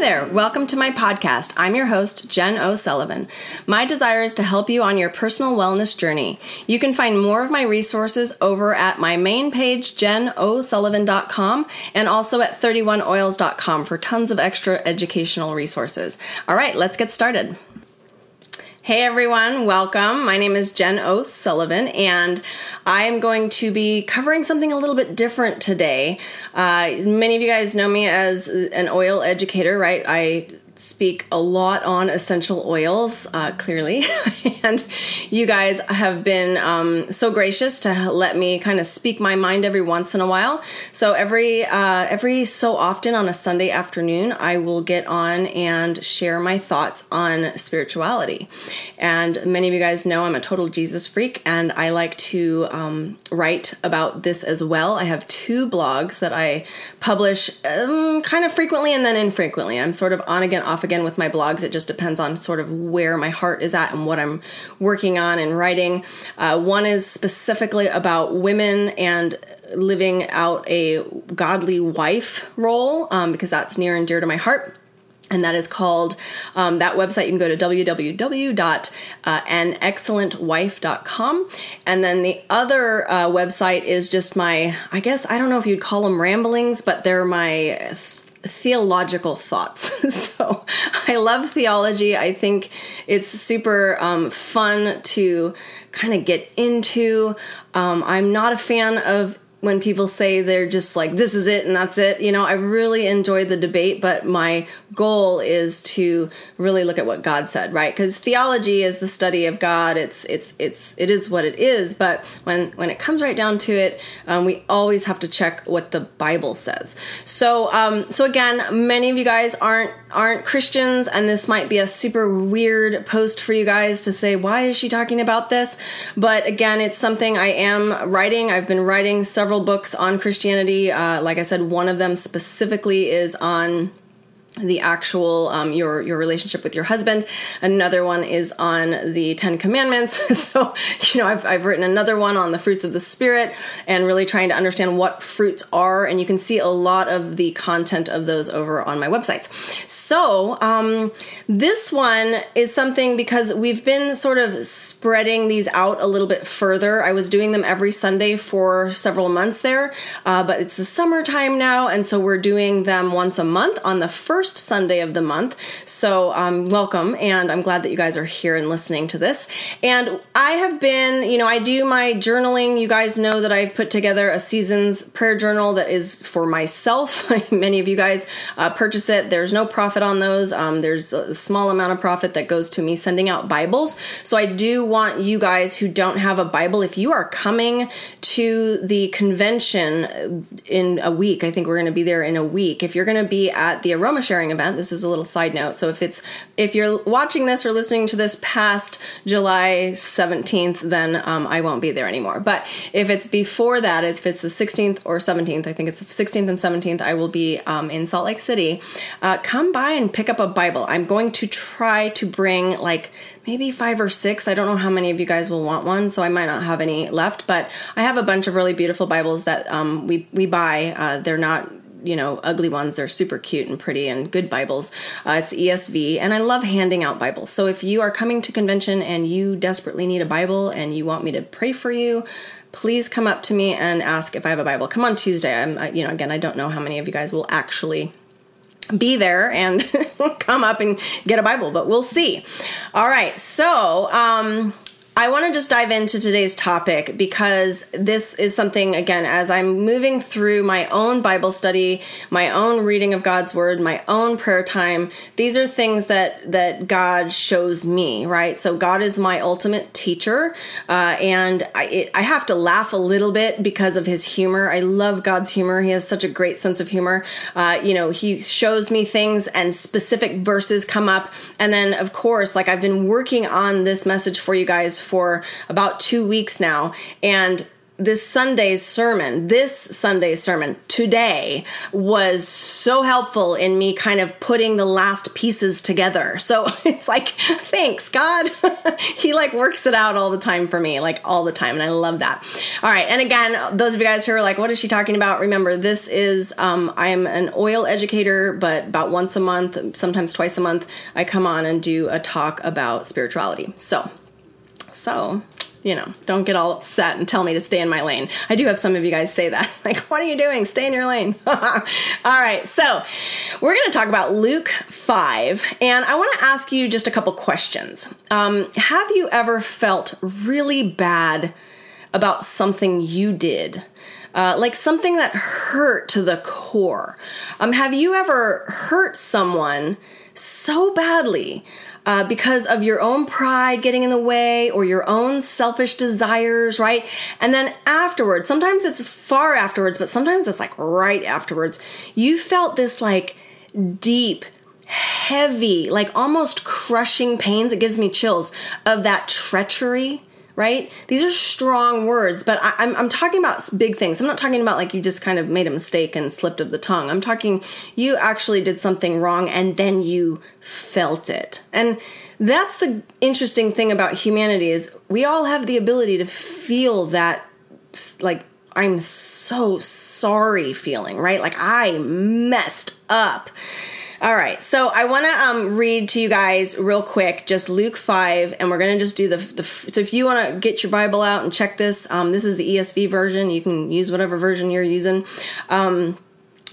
there, welcome to my podcast. I'm your host, Jen O'Sullivan. My desire is to help you on your personal wellness journey. You can find more of my resources over at my main page, jenosullivan.com, and also at 31oils.com for tons of extra educational resources. All right, let's get started. Hey everyone, welcome. My name is Jen O'Sullivan, and I am going to be covering something a little bit different today. Uh, many of you guys know me as an oil educator, right? I speak a lot on essential oils, uh, clearly. and you guys have been um, so gracious to let me kind of speak my mind every once in a while. So every uh, every so often on a Sunday afternoon, I will get on and share my thoughts on spirituality. And many of you guys know I'm a total Jesus freak, and I like to um, write about this as well. I have two blogs that I publish um, kind of frequently and then infrequently. I'm sort of on again off again with my blogs. It just depends on sort of where my heart is at and what I'm working on and writing. Uh, one is specifically about women and living out a godly wife role um, because that's near and dear to my heart and that is called um, that website you can go to www.anexcellentwife.com and then the other uh, website is just my i guess i don't know if you'd call them ramblings but they're my theological thoughts. so I love theology. I think it's super um, fun to kind of get into. Um, I'm not a fan of when people say they're just like this is it and that's it you know i really enjoy the debate but my goal is to really look at what god said right? Because theology is the study of god. It's it's it's it is what it is but when when it comes right down to it um, we always have to check what the bible says. So um so again many of you guys aren't aren't christians and this might be a super weird post for you guys to say why is she talking about this but again it's something i am writing i've been writing several books on Christianity. Uh, like I said, one of them specifically is on the actual um, your your relationship with your husband. Another one is on the 10 commandments. So you know I've, I've written another one on the fruits of the spirit and really trying to understand what fruits are. And you can see a lot of the content of those over on my websites. So um, this one is something because we've been sort of spreading these out a little bit further. I was doing them every sunday for several months there uh, but it's the summertime now. And so we're doing them once a month on the first first Sunday of the month. So, um, welcome, and I'm glad that you guys are here and listening to this. And I have been, you know, I do my journaling. You guys know that I've put together a season's prayer journal that is for myself. Many of you guys uh, purchase it. There's no profit on those. Um, there's a small amount of profit that goes to me sending out Bibles. So I do want you guys who don't have a Bible, if you are coming to the convention in a week, I think we're going to be there in a week. If you're going to be at the Aroma Sharing event. This is a little side note. So if it's if you're watching this or listening to this past July 17th, then um, I won't be there anymore. But if it's before that, if it's the 16th or 17th, I think it's the 16th and 17th, I will be um, in Salt Lake City. Uh, come by and pick up a Bible. I'm going to try to bring like maybe five or six. I don't know how many of you guys will want one, so I might not have any left. But I have a bunch of really beautiful Bibles that um, we we buy. Uh, they're not you know ugly ones. They're super cute and pretty and good bibles. Uh, it's esv and i love handing out bibles. So if you are coming to convention and you desperately need a bible and you want me to pray for you please come up to me and ask if i have a bible. Come on tuesday. I'm you know again i don't know how many of you guys will actually be there and come up and get a bible but we'll see. All right. So um I want to just dive into today's topic because this is something, again, as I'm moving through my own Bible study, my own reading of God's Word, my own prayer time, these are things that, that God shows me, right? So God is my ultimate teacher. Uh, and I, it, I have to laugh a little bit because of his humor. I love God's humor. He has such a great sense of humor. Uh, you know, he shows me things and specific verses come up. And then, of course, like I've been working on this message for you guys for about two weeks now. And this Sunday's sermon, this Sunday's sermon today was so helpful in me kind of putting the last pieces together. So it's like, thanks, God. he like works it out all the time for me, like all the time. And I love that. All right. And again, those of you guys who are like, what is she talking about? Remember, this is, um, I'm an oil educator, but about once a month, sometimes twice a month, I come on and do a talk about spirituality. So, so you know, don't get all upset and tell me to stay in my lane. I do have some of you guys say that. Like, what are you doing? Stay in your lane. all right, so we're going to talk about Luke 5, and I want to ask you just a couple questions. Um, have you ever felt really bad about something you did? Uh, like something that hurt to the core. Um, have you ever hurt someone so badly uh, because of your own pride getting in the way or your own selfish desires, right? And then afterwards, sometimes it's far afterwards, but sometimes it's like right afterwards, you felt this like deep, heavy, like almost crushing pains. It gives me chills of that treachery right? These are strong words, but I, am I'm, I'm talking about big things. I'm not talking about like you just kind of made a mistake and slipped of the tongue. I'm talking you actually did something wrong and then you felt it. And that's the interesting thing about humanity is we all have the ability to feel that like I'm so sorry feeling, right? Like I messed up. All right, so I want to um, read to you guys real quick, just Luke five, and we're going to just do the, the. So if you want to get your Bible out and check this, um, this is the ESV version. You can use whatever version you're using. Um,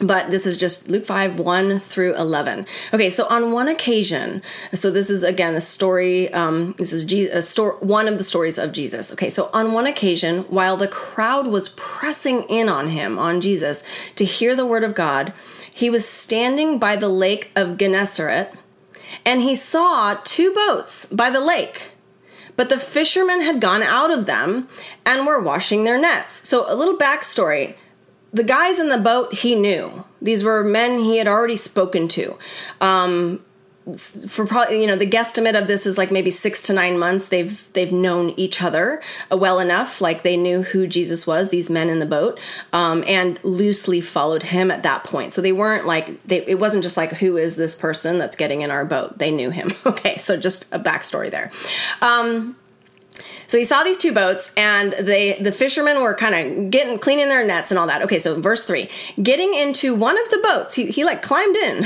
but this is just Luke 5 1 through 11. Okay, so on one occasion, so this is again a story, um, this is Jesus, a story, one of the stories of Jesus. Okay, so on one occasion, while the crowd was pressing in on him, on Jesus, to hear the word of God, he was standing by the lake of Gennesaret and he saw two boats by the lake. But the fishermen had gone out of them and were washing their nets. So, a little backstory the guys in the boat he knew. These were men he had already spoken to. Um, for probably you know the guesstimate of this is like maybe six to nine months. They've they've known each other uh, well enough. Like they knew who jesus was these men in the boat um, and loosely followed him at that point. So they weren't like they, it wasn't just like who is this person that's getting in our boat? They knew him. Okay so just a backstory there. Um, so he saw these two boats, and they the fishermen were kind of getting cleaning their nets and all that. Okay, so verse three, getting into one of the boats, he, he like climbed in,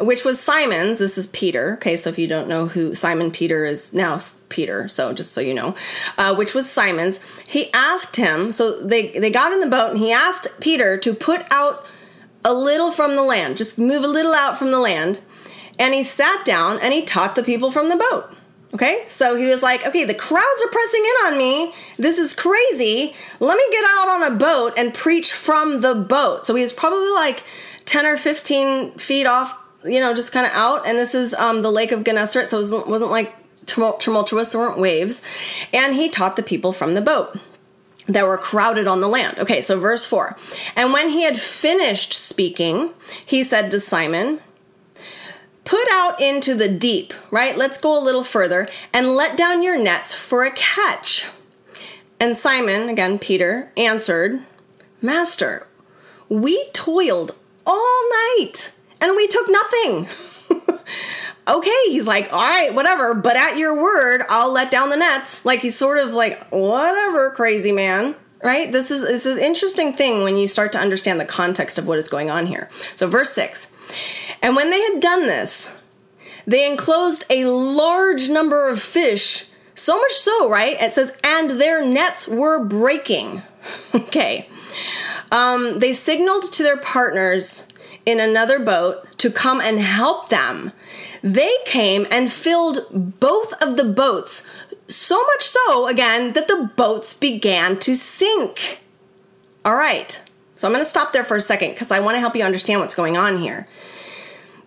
which was Simon's. This is Peter. Okay, so if you don't know who Simon Peter is now, Peter. So just so you know, uh, which was Simon's. He asked him. So they they got in the boat, and he asked Peter to put out a little from the land, just move a little out from the land. And he sat down and he taught the people from the boat. Okay, so he was like, okay, the crowds are pressing in on me. This is crazy. Let me get out on a boat and preach from the boat. So he was probably like 10 or 15 feet off, you know, just kind of out. And this is um, the Lake of Gennesaret, so it wasn't, wasn't like tumultuous, there weren't waves. And he taught the people from the boat that were crowded on the land. Okay, so verse 4. And when he had finished speaking, he said to Simon, Put out into the deep, right? Let's go a little further and let down your nets for a catch. And Simon, again, Peter, answered, Master, we toiled all night and we took nothing. okay, he's like, all right, whatever, but at your word, I'll let down the nets. Like he's sort of like, whatever, crazy man. Right? This is this is interesting thing when you start to understand the context of what is going on here. So verse 6. And when they had done this, they enclosed a large number of fish, so much so, right? It says, and their nets were breaking. okay. Um, they signaled to their partners in another boat to come and help them. They came and filled both of the boats, so much so, again, that the boats began to sink. All right, so I'm going to stop there for a second because I want to help you understand what's going on here.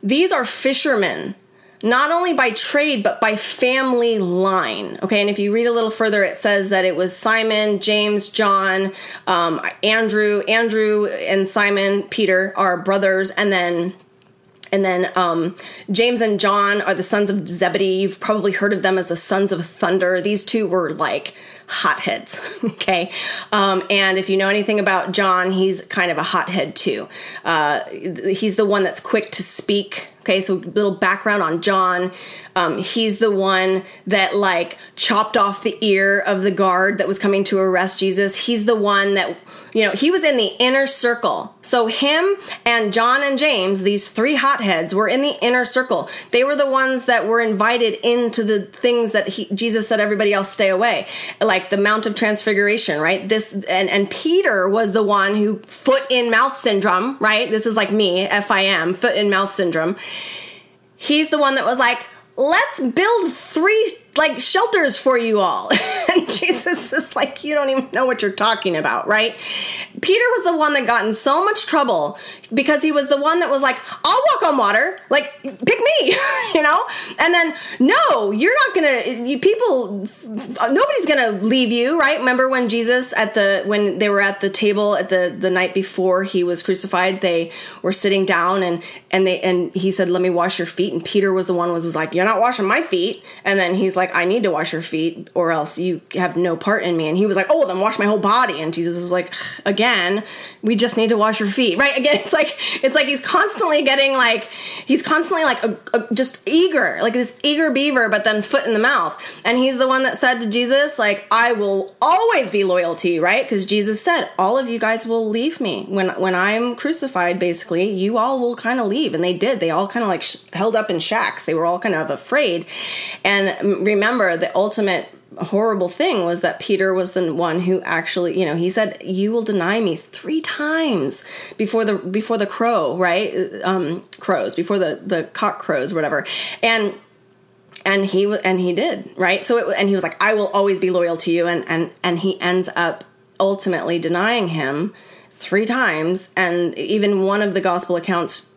These are fishermen, not only by trade, but by family line. Okay, and if you read a little further, it says that it was Simon, James, John, um, Andrew, Andrew and Simon, Peter are brothers, and then and then um, James and John are the sons of Zebedee. You've probably heard of them as the sons of thunder. These two were like hotheads. okay. Um, and if you know anything about John, he's kind of a hothead too. Uh, he's the one that's quick to speak. Okay, so little background on John. Um, he's the one that like chopped off the ear of the guard that was coming to arrest Jesus. He's the one that you know, he was in the inner circle. So him and John and James, these three hotheads, were in the inner circle. They were the ones that were invited into the things that he, Jesus said everybody else stay away, like the Mount of Transfiguration, right? This and and Peter was the one who foot in mouth syndrome, right? This is like me, FIM, foot in mouth syndrome. He's the one that was like, let's build three like shelters for you all. and Jesus is like, you don't even know what you're talking about, right? Peter was the one that got in so much trouble because he was the one that was like, I'll walk on water, like, pick me, you know? And then, no, you're not gonna, you, people, nobody's gonna leave you, right? Remember when Jesus at the, when they were at the table at the, the night before he was crucified, they were sitting down and, and they, and he said, let me wash your feet. And Peter was the one was, was like, you're not washing my feet. And then he's like, like, I need to wash your feet or else you have no part in me. And he was like, Oh, then wash my whole body. And Jesus was like, Again, we just need to wash your feet. Right? Again, it's like, it's like he's constantly getting like, he's constantly like a, a, just eager, like this eager beaver, but then foot in the mouth. And he's the one that said to Jesus, like, I will always be loyal to you, right? Because Jesus said, All of you guys will leave me when, when I'm crucified, basically, you all will kind of leave. And they did. They all kind of like sh- held up in shacks. They were all kind of afraid. And remember the ultimate horrible thing was that Peter was the one who actually, you know, he said, "You will deny me three times before the before the crow, right? Um, crows before the the cock crows, whatever." And and he and he did right. So it, and he was like, "I will always be loyal to you," and and and he ends up ultimately denying him three times. And even one of the gospel accounts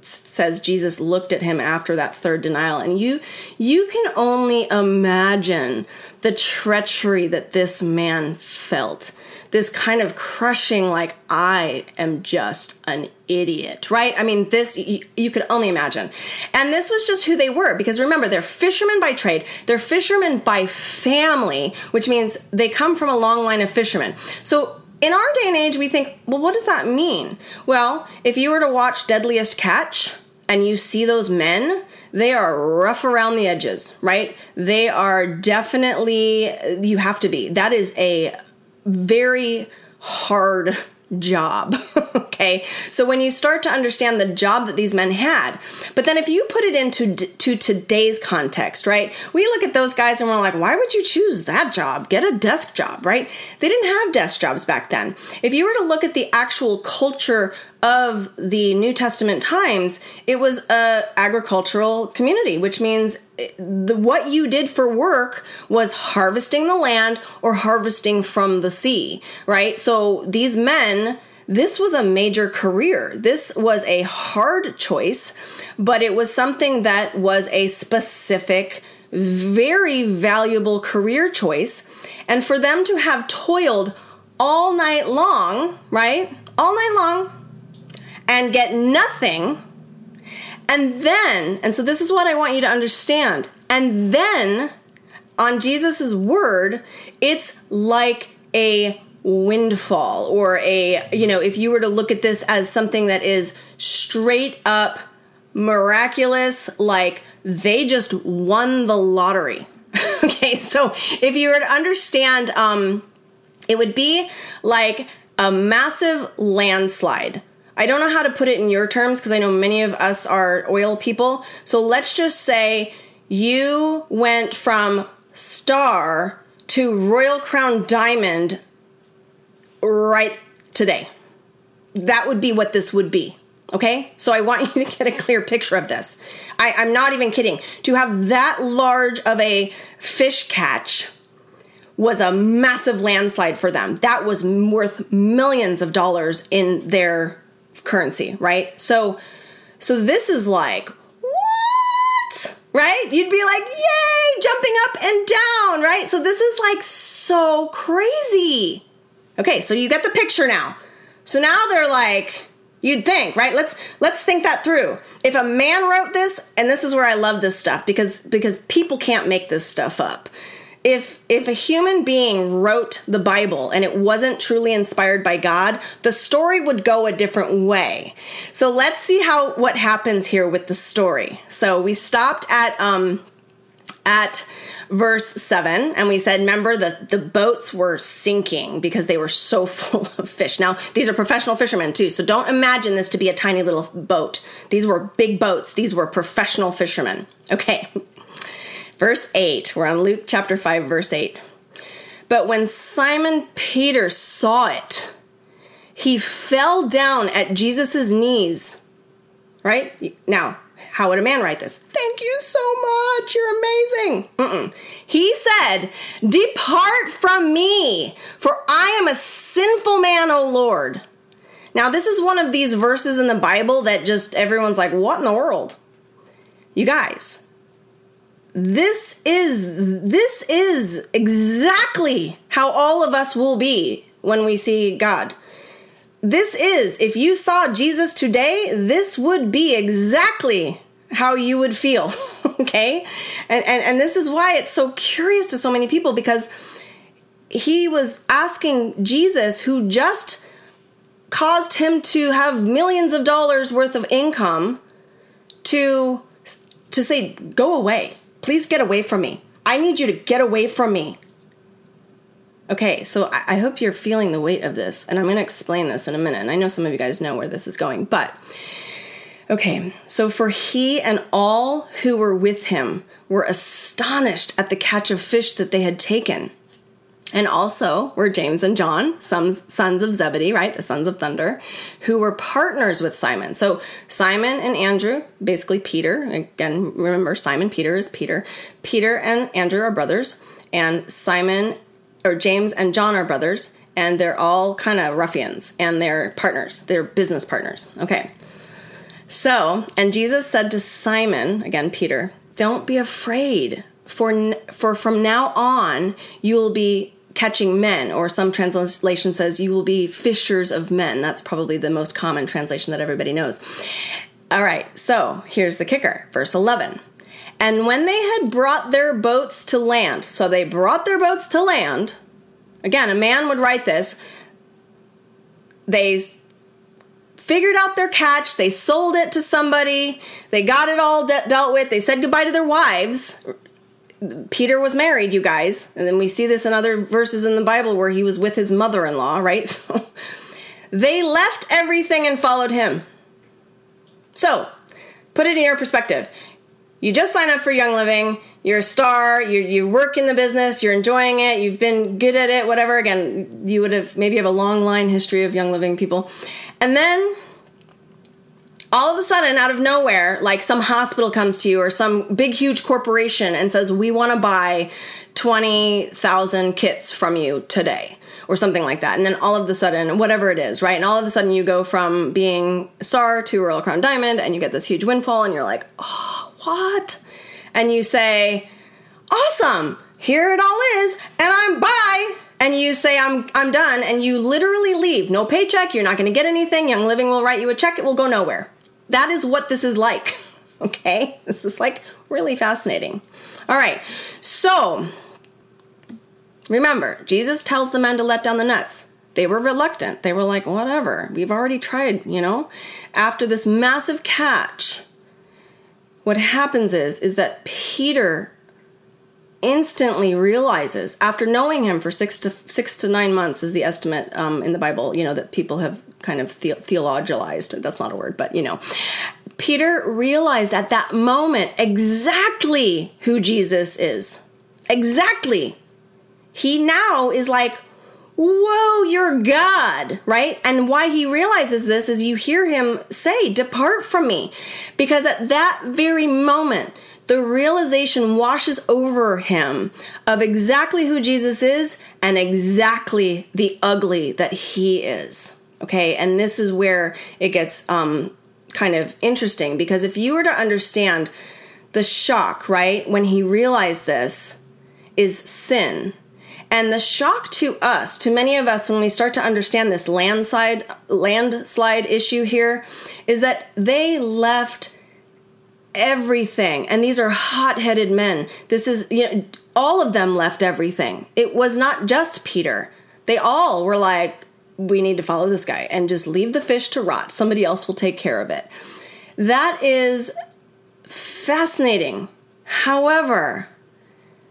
says Jesus looked at him after that third denial. And you you can only imagine the treachery that this man felt. This kind of crushing like i am just an idiot right? I mean this you, you could only imagine. And this was just who they were because remember they're fishermen by trade. They're fishermen by family which means they come from a long line of fishermen. So in our day and age, we think, well, what does that mean? Well, if you were to watch Deadliest Catch and you see those men, they are rough around the edges, right? They are definitely, you have to be. That is a very hard job. okay. So when you start to understand the job that these men had, but then if you put it into to today's context, right? We look at those guys and we're like, why would you choose that job? Get a desk job, right? They didn't have desk jobs back then. If you were to look at the actual culture of the New Testament times, it was a agricultural community, which means eh, the, what you did for work was harvesting the land or harvesting from the sea, right? So these men, this was a major career. This was a hard choice, but it was something that was a specific, very valuable career choice. And for them to have toiled all night long, right? All night long, and get nothing. And then, and so this is what I want you to understand. And then on Jesus' word, it's like a windfall or a, you know, if you were to look at this as something that is straight up miraculous, like they just won the lottery. okay, so if you were to understand, um, it would be like a massive landslide I don't know how to put it in your terms because I know many of us are oil people. So let's just say you went from star to Royal Crown Diamond right today. That would be what this would be. Okay? So I want you to get a clear picture of this. I, I'm not even kidding. To have that large of a fish catch was a massive landslide for them. That was worth millions of dollars in their currency, right? So so this is like what? Right? You'd be like, "Yay, jumping up and down," right? So this is like so crazy. Okay, so you get the picture now. So now they're like You'd think, right? Let's let's think that through. If a man wrote this, and this is where I love this stuff because because people can't make this stuff up if if a human being wrote the bible and it wasn't truly inspired by god the story would go a different way. So let's see how what happens here with the story. So we stopped at um at verse 7 and we said remember the the boats were sinking because they were so full of fish. Now these are professional fishermen too so don't imagine this to be a tiny little boat. These were big boats. These were professional fishermen. Okay verse 8 we're on luke chapter 5 verse 8 but when simon peter saw it he fell down at jesus' knees right now how would a man write this? Thank you so much. You're amazing. Mm-mm. He said, Depart from me, for I am a sinful man, O Lord. Now, this is one of these verses in the Bible that just everyone's like, What in the world? You guys, this is this is exactly how all of us will be when we see God this is, if you saw Jesus today, this would be exactly how you would feel. okay? And, and and this is why it's so curious to so many people because he was asking Jesus, who just caused him to have millions of dollars worth of income, to to say, "Go away, please get away from me. I need you to get away from me." Okay, so I, hope you're feeling the weight of this, and I'm going to explain this in a minute. And I know some of you guys know where this is going, but okay, so for he and all who were with him were astonished at the catch of fish that they had taken. And also were James and John, sons, sons of Zebedee, right? The sons of thunder, who were partners with Simon. So Simon and Andrew, basically Peter, again, remember Simon Peter is Peter. Peter and Andrew are brothers, and Simon or James and John are brothers, and they're all kind of ruffians, and they're partners. They're business partners. Okay. So, and Jesus said to Simon, again Peter, don't be afraid, for for from now on you will be catching men, or some translation says you will be fishers of men. That's probably the most common translation that everybody knows. All right, so here's the kicker, verse 11. And when they had brought their boats to land, so they brought their boats to land, again, a man would write this, they figured out their catch, they sold it to somebody, they got it all de- dealt with, they said goodbye to their wives. Peter was married, you guys. And then we see this in other verses in the Bible where he was with his mother in law, right? So they left everything and followed him. So, put it in your perspective you just sign up for Young Living, you're a star, you you work in the business, you're enjoying it, you've been good at it, whatever. Again, you would have maybe have a long line history of Young Living people. And then all of a sudden out of nowhere, like some hospital comes to you or some big huge corporation and says, "We want to buy 20,000 kits from you today." or something like that. And then all of a sudden, whatever it is, right? And all of a sudden, you go from being star to Royal Crown Diamond, and you get this huge windfall, and you're like, oh, what? And you say, awesome, here it all is, and I'm bye. And you say, I'm, I'm done, and you literally leave. No paycheck, you're not gonna get anything. Young Living will write you a check, it will go nowhere. That is what this is like. Okay? This is like really fascinating. All right, so Remember, Jesus tells the men to let down the nets. They were reluctant. They were like, whatever, we've already tried, you know? After this massive catch, what happens is is that Peter instantly realizes after knowing him for six to six to nine months is the estimate um, in the Bible. You know that people have kind of the- theologized. That's not a word, but you know, Peter realized at that moment exactly who Jesus is. Exactly he now is like, Whoa, you're God, right? And why he realizes this is you hear him say, Depart from me. Because at that very moment, the realization washes over him of exactly who Jesus is and exactly the ugly that he is. Okay, and this is where it gets um, kind of interesting because if you were to understand the shock, right, when he realized this is sin and the shock to us, to many of us, when we start to understand this landslide landslide issue here, is that they left everything. And these are hot-headed men. This is you know all of them left everything. It was not just Peter. They all were like, we need to follow this guy and just leave the fish to rot. Somebody else will take care of it. That is fascinating. However,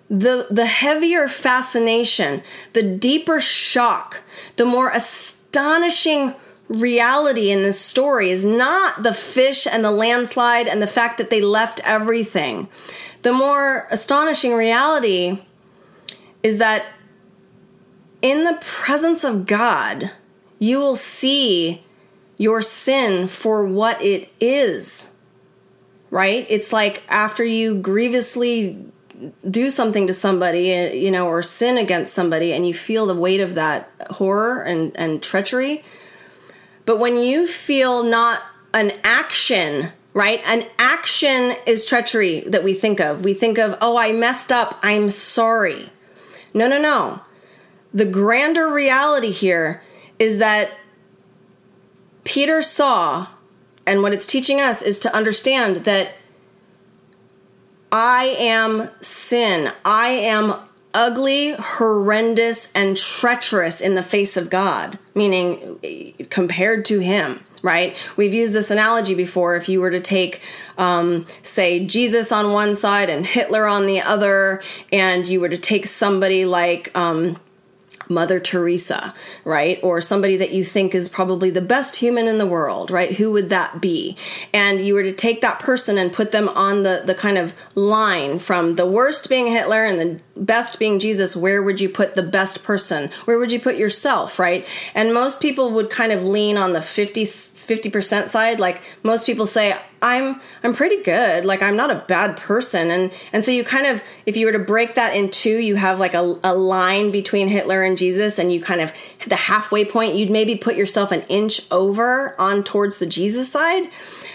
the the heavier fascination, the deeper shock, the more astonishing reality in this story is not the fish and the landslide and the fact that they left everything. The more astonishing reality is that in the presence of God, you will see your sin for what it is. Right? It's like after you grievously do something to somebody, eh, you know, or sin against somebody, and you feel the weight of that horror and, and treachery. But when you feel not an action, right? An action is treachery that we think of. We think of, oh, I messed up, I'm sorry. No, no, no. The grander reality here is that Peter saw, and what it's teaching us is to understand that I am sin. I am ugly, horrendous, and treacherous in the face of God, meaning compared to Him, right? We've used this analogy before. If you were to take, um, say, Jesus on one side and Hitler on the other, and you were to take somebody like, um, Mother Teresa, right? Or somebody that you think is probably the best human in the world, right? Who would that be? And you were to take that person and put them on the, the kind of line from the worst being Hitler and the best being Jesus, where would you put the best person? Where would you put yourself, right? And most people would kind of lean on the 50, 50% side. Like most people say, I'm I'm pretty good. Like I'm not a bad person. And and so you kind of if you were to break that in two, you have like a, a line between Hitler and Jesus and you kind of the halfway point, you'd maybe put yourself an inch over on towards the Jesus side.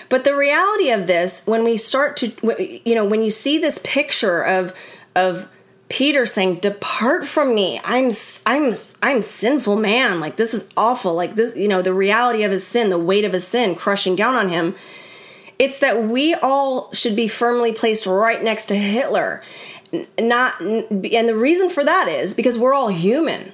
But the reality of this, when we start to you know, when you see this picture of of Peter saying, "Depart from me. I'm I'm I'm sinful man. Like this is awful. Like this, you know, the reality of his sin, the weight of his sin crushing down on him." It's that we all should be firmly placed right next to Hitler. Not and the reason for that is because we're all human,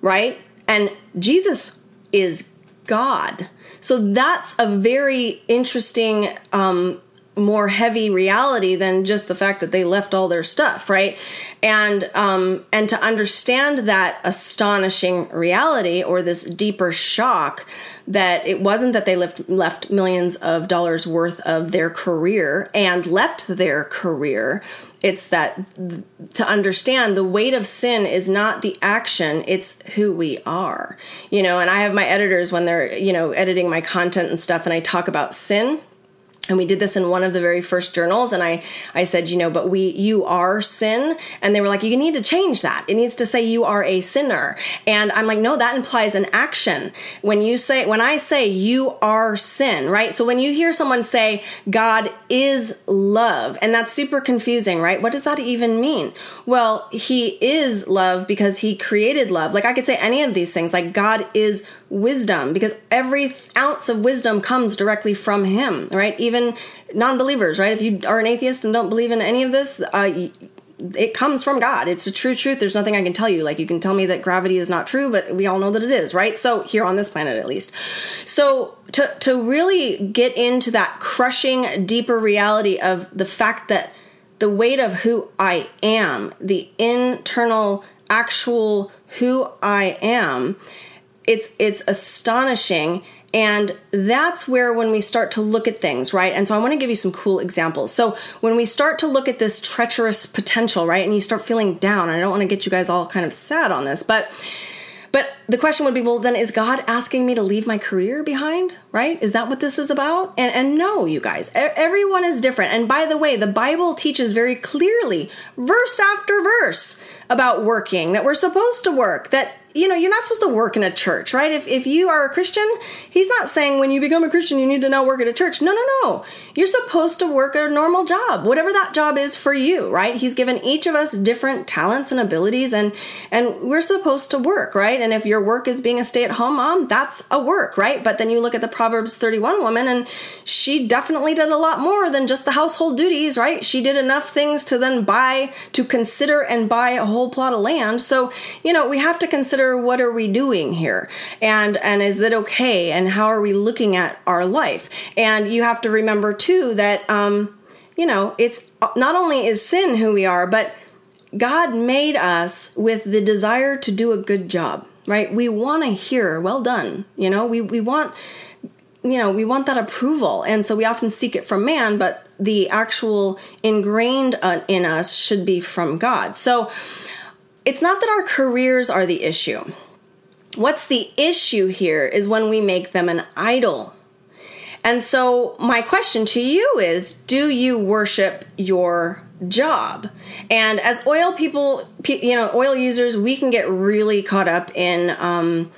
right? And Jesus is God. So that's a very interesting um, more heavy reality than just the fact that they left all their stuff right? And um and to understand that astonishing reality or this deeper shock that it wasn't that they left left millions of dollars worth of their career and left their career it's that to understand the weight of sin is not the action it's who we are. You know and i have my editors when they're you know editing my content and stuff and i talk about sin and we did this in one of the very first journals and i i said you know but we you are sin. And they were like you need to change that. It needs to say you are a sinner. And i'm like no that implies an action. When you say when i say you are sin right? So when you hear someone say god is love and that's super confusing right? What does that even mean? Well he is love because he created love. Like i could say any of these things like god is wisdom because every ounce of wisdom comes directly from him right? Even non-believers right if you are an atheist and don't believe in any of this uh, it comes from God. It's a true truth. There's nothing I can tell you. Like you can tell me that gravity is not true, but we all know that it is, right? So here on this planet at least. So to to really get into that crushing deeper reality of the fact that the weight of who I am, the internal actual who I am it's it's astonishing and that's where when we start to look at things right? And so i want to give you some cool examples. So when we start to look at this treacherous potential right and you start feeling down i don't want to get you guys all kind of sad on this but but the question would be well then is god asking me to leave my career behind right? Is that what this is about? And and no you guys everyone is different. And by the way the bible teaches very clearly verse after verse about working that we're supposed to work that you know, you're not supposed to work in a church, right? If, if you are a Christian, he's not saying when you become a Christian, you need to now work at a church. No, no, no. You're supposed to work a normal job, whatever that job is for you, right? He's given each of us different talents and abilities and, and we're supposed to work, right? And if your work is being a stay at home mom, that's a work, right? But then you look at the Proverbs 31 woman and she definitely did a lot more than just the household duties, right? She did enough things to then buy, to consider and buy a whole plot of land. So, you know, we have to consider what are we doing here? And, and is it okay? And how are we looking at our life? And you have to remember too that, um, you know, it's not only is sin who we are, but God made us with the desire to do a good job, right? We want to hear, well done. You know, we, we want, you know, we want that approval. And so we often seek it from man, but the actual ingrained uh, in us should be from God. So it's not that our careers are the issue. What's the issue here is when we make them an idol. And so, my question to you is Do you worship your job? And as oil people, you know, oil users, we can get really caught up in, um,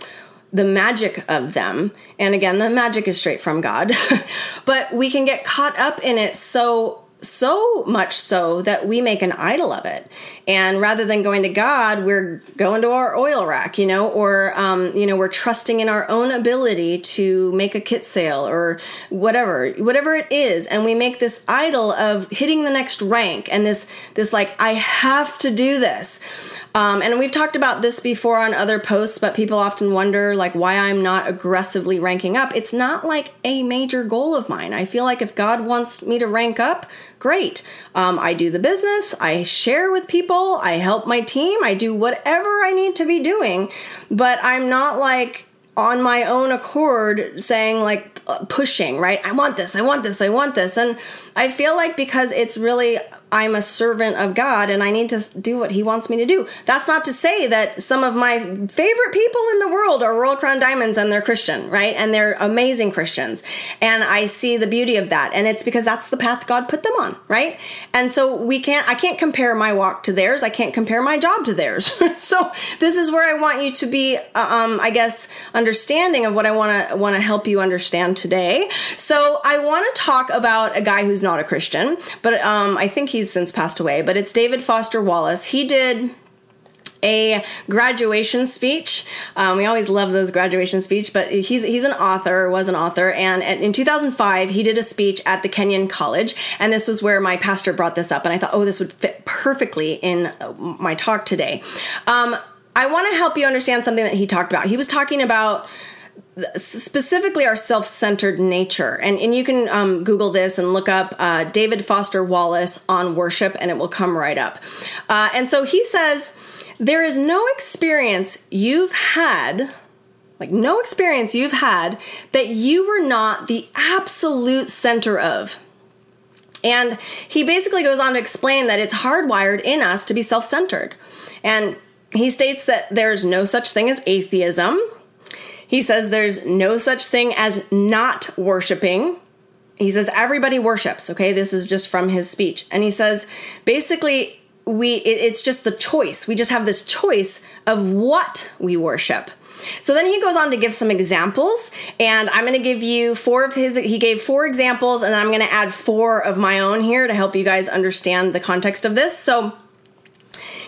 the magic of them. And again, the magic is straight from God. but we can get caught up in it so so much so that we make an idol of it and rather than going to god we're going to our oil rack you know or um, you know we're trusting in our own ability to make a kit sale or whatever whatever it is and we make this idol of hitting the next rank and this this like i have to do this um, and we've talked about this before on other posts, but people often wonder like why I'm not aggressively ranking up. It's not like a major goal of mine. I feel like if God wants me to rank up, great. Um, I do the business, I share with people, I help my team, I do whatever I need to be doing, but I'm not like on my own accord saying like pushing, right? I want this, I want this, I want this. And I feel like because it's really I'm a servant of God and I need to do what He wants me to do. That's not to say that some of my favorite people in the world are Royal Crown Diamonds and they're Christian, right? And they're amazing Christians. And I see the beauty of that. And it's because that's the path God put them on, right? And so we can't, I can't compare my walk to theirs. I can't compare my job to theirs. so this is where I want you to be, uh, um, I guess, understanding of what I want to, want to help you understand today. So I want to talk about a guy who's not a Christian, but um, I think he's since passed away. But it's David Foster Wallace. He did a graduation speech. Um, we always love those graduation speech, but he's he's an author, was an author, and in 2005 he did a speech at the Kenyon College, and this was where my pastor brought this up, and I thought, oh, this would fit perfectly in my talk today. Um, I want to help you understand something that he talked about. He was talking about specifically our self-centered nature. And, and you can um, google this and look up uh, david foster wallace on worship and it will come right up. Uh, and so he says there is no experience you've had like no experience you've had that you were not the absolute center of. And he basically goes on to explain that it's hardwired in us to be self-centered. And he states that there's no such thing as atheism he says there's no such thing as not worshiping. He says everybody worships, okay? This is just from his speech. And he says basically we it, it's just the choice. We just have this choice of what we worship. So then he goes on to give some examples, and I'm going to give you four of his. He gave four examples, and I'm going to add four of my own here to help you guys understand the context of this. So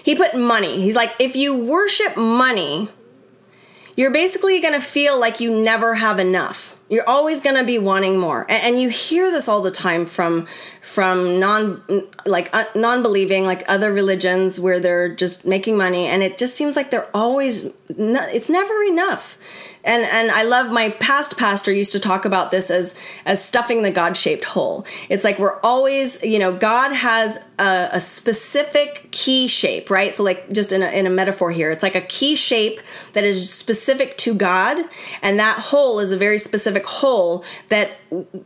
he put money. He's like, if you worship money, you're basically going to feel like you never have enough. You're always going to be wanting more. And, and, you hear this all the time from from non like uh, non-believing like other religions where they're just making money and it just seems like they're always it's never enough and and I love my past pastor used to talk about this as as stuffing the God shaped hole. It's like we're always, you know, God has a, a, specific key shape, right? So like just in a, in a metaphor here, it's like a key shape that is specific to God, and that hole is a very specific hole that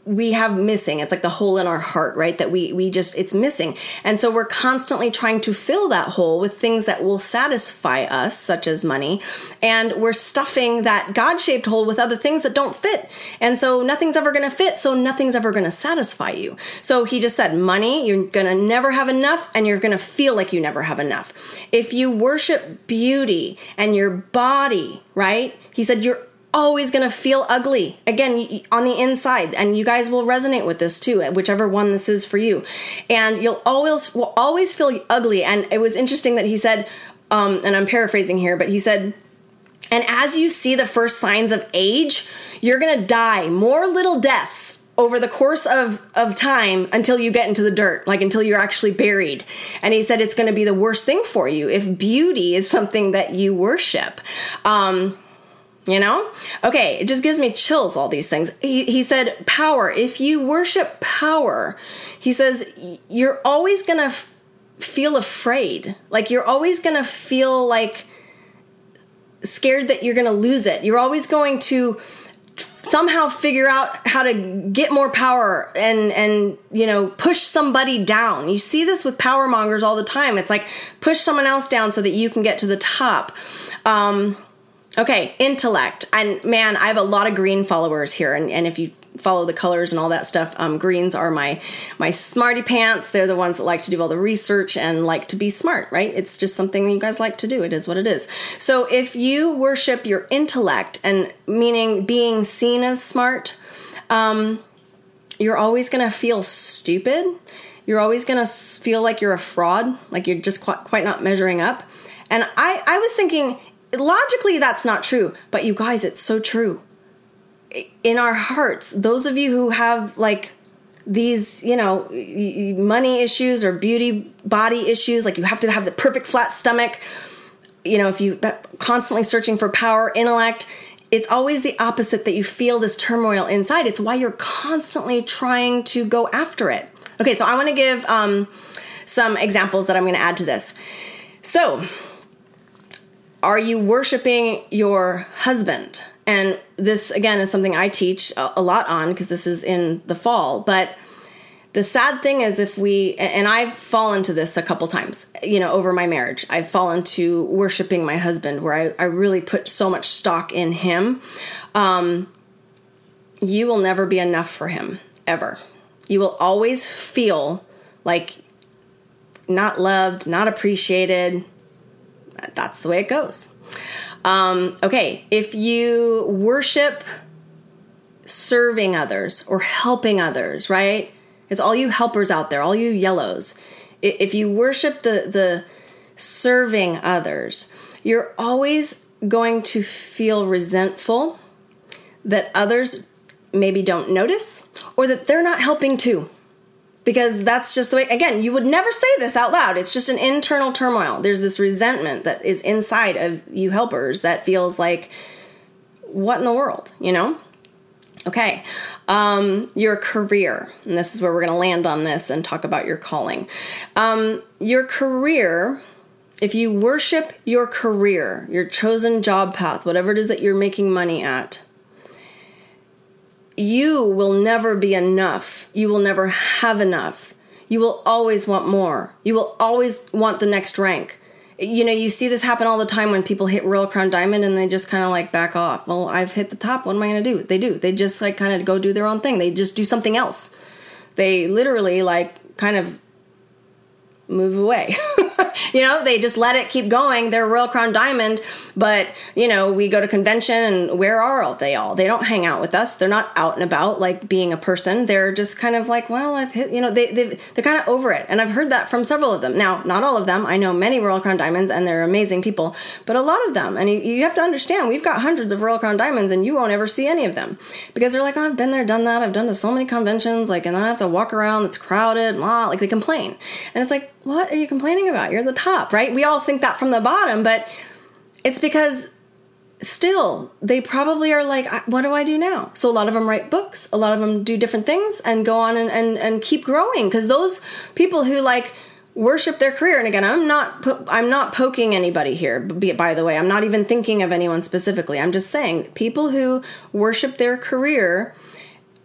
we have missing. It's like the hole in our heart, right? That we we just it's missing. And so we're constantly trying to fill that hole with things that will satisfy us, such as money, and we're stuffing that God-shaped hole with other things that don't fit. And so nothing's ever going to fit, so nothing's ever going to satisfy you. So he just said, money, you're going to never have enough and you're going to feel like you never have enough. If you worship beauty and your body, right? He said you're always going to feel ugly again on the inside and you guys will resonate with this too whichever one this is for you and you'll always will always feel ugly and it was interesting that he said um, and i'm paraphrasing here but he said and as you see the first signs of age you're going to die more little deaths over the course of, of time until you get into the dirt, like until you're actually buried. And he said it's going to be the worst thing for you if beauty is something that you worship. Um, you know? Okay, it just gives me chills, all these things. He, he said, power. If you worship power, he says, you're always going to f- feel afraid. Like, you're always going to feel like scared that you're going to lose it. You're always going to somehow figure out how to get more power and and you know push somebody down you see this with power mongers all the time it's like push someone else down so that you can get to the top um, Okay, intellect. And man, I have a lot of green followers here. And, and if you follow the colors and all that stuff, um, greens are my my smarty pants. They're the ones that like to do all the research and like to be smart, right? It's just something you guys like to do. It is what it is. So if you worship your intellect and meaning being seen as smart, um, you're always going to feel stupid. You're always going to feel like you're a fraud, like you're just quite, quite not measuring up. And I, I was thinking logically that's not true but you guys it's so true. In our hearts those of you who have like these you know money issues or beauty body issues like you have to have the perfect flat stomach. You know if you constantly searching for power intellect it's always the opposite that you feel this turmoil inside. It's why you're constantly trying to go after it. Okay so i want to give um, some examples that i'm going to add to this. So are you worshiping your husband? And this, again, is something I teach a lot on because this is in the fall. But the sad thing is, if we, and I've fallen to this a couple times, you know, over my marriage, I've fallen to worshiping my husband where I, I really put so much stock in him. Um, you will never be enough for him, ever. You will always feel like not loved, not appreciated, that's the way it goes. Um, okay, if you worship serving others or helping others, right? It's all you helpers out there, all you yellows. If you worship the the serving others, you're always going to feel resentful that others maybe don't notice or that they're not helping too because that's just the way again you would never say this out loud. It's just an internal turmoil. There's this resentment that is inside of you helpers that feels like what in the world you know? Okay um, your career and this is where we're going to land on this and talk about your calling. Um, your career if you worship your career your chosen job path whatever it is that you're making money at you will never be enough. You will never have enough. You will always want more. You will always want the next rank. You know, you see this happen all the time when people hit Royal Crown Diamond and they just kind of like back off. Well, I've hit the top. What am I going to do? They do. They just like kind of go do their own thing. They just do something else. They literally like kind of move away. you know, they just let it keep going. They're Royal Crown Diamond, but you know, we go to convention and where are they all? They don't hang out with us. They're not out and about like being a person. They're just kind of like, well, I've hit, you know, they, they they're kind of over it. And I've heard that from several of them. Now, not all of them. I know many Royal Crown Diamonds and they're amazing people, but a lot of them. And you, you have to understand, we've got hundreds of Royal Crown Diamonds and you won't ever see any of them because they're like, oh, I've been there, done that. I've done to so many conventions, like, and I have to walk around. It's crowded, blah. Like they complain, and it's like, what are you complaining about? You're the top, right? We all think that from the bottom, but it's because still they probably are like what do i do now so a lot of them write books a lot of them do different things and go on and, and, and keep growing because those people who like worship their career and again i'm not po- i'm not poking anybody here by the way i'm not even thinking of anyone specifically i'm just saying people who worship their career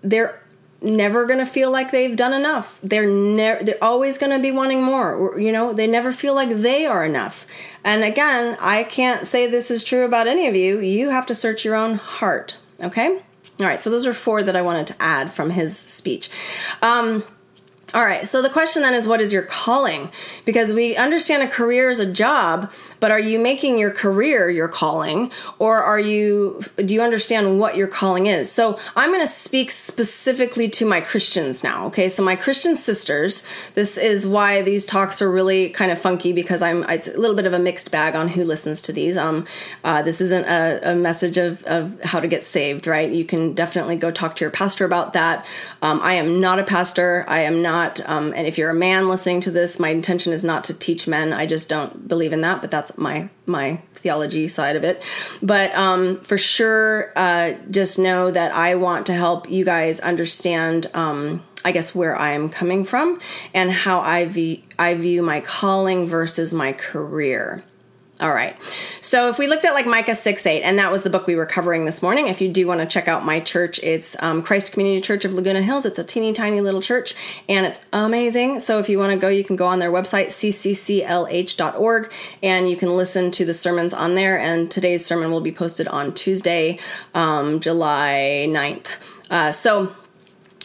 they're never going to feel like they've done enough. They're never they're always going to be wanting more. You know they never feel like they are enough. And again i can't say this is true about any of you. You have to search your own heart okay? All right so those are four that i wanted to add from his speech. Um, all right, so the question then is what is your calling? Because we understand a career is a job, but are you making your career your calling or are you do you understand what your calling is? So, I'm going to speak specifically to my Christians now, okay? So my Christian sisters, this is why these talks are really kind of funky because I'm it's a little bit of a mixed bag on who listens to these. Um uh, this isn't a, a message of of how to get saved, right? You can definitely go talk to your pastor about that. Um, I am not a pastor. I am not um, and if you're a man listening to this, my intention is not to teach men. I just don't believe in that, but that's my my theology side of it. But um, for sure, uh, just know that I want to help you guys understand. Um, I guess where I am coming from and how I view I view my calling versus my career. All right. So if we looked at like Micah 6 8, and that was the book we were covering this morning. If you do want to check out my church, it's um, Christ Community Church of Laguna Hills. It's a teeny tiny little church and it's amazing. So if you want to go, you can go on their website, ccclh.org, and you can listen to the sermons on there. And today's sermon will be posted on Tuesday, um, July 9th. Uh, so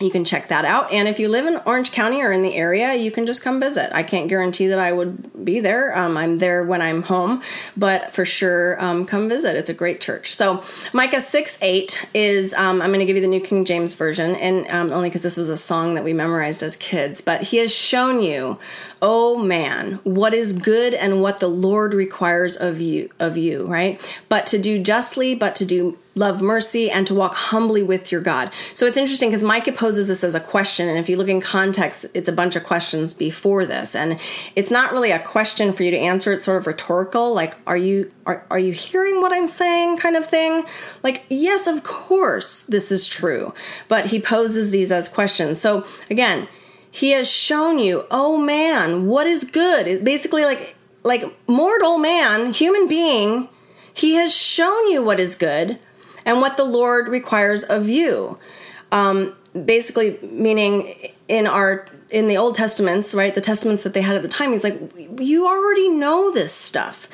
you can check that out. And if you live in Orange County or in the area, you can just come visit. I can't guarantee that I would be there. Um, I'm there when I'm home, but for sure, um, come visit. It's a great church. So Micah 6 8 is, um, I'm going to give you the New King James Version, and um, only because this was a song that we memorized as kids. But he has shown you, oh man, what is good and what the Lord requires of you, of you, right? But to do justly, but to do love mercy, and to walk humbly with your God. So it's interesting because Micah poses this as a question, and if you look in context, it's a bunch of questions before this, and it's not really a question for you to answer. It's sort of rhetorical, like "Are you are are you hearing what I'm saying?" kind of thing. Like, yes, of course, this is true, but he poses these as questions. So again, he has shown you, oh man, what is good? It basically like like mortal man, human being. He has shown you what is good and what the Lord requires of you. Um, basically, meaning in our in the Old Testaments, right, the testaments that they had at the time, he's like, you already know this stuff.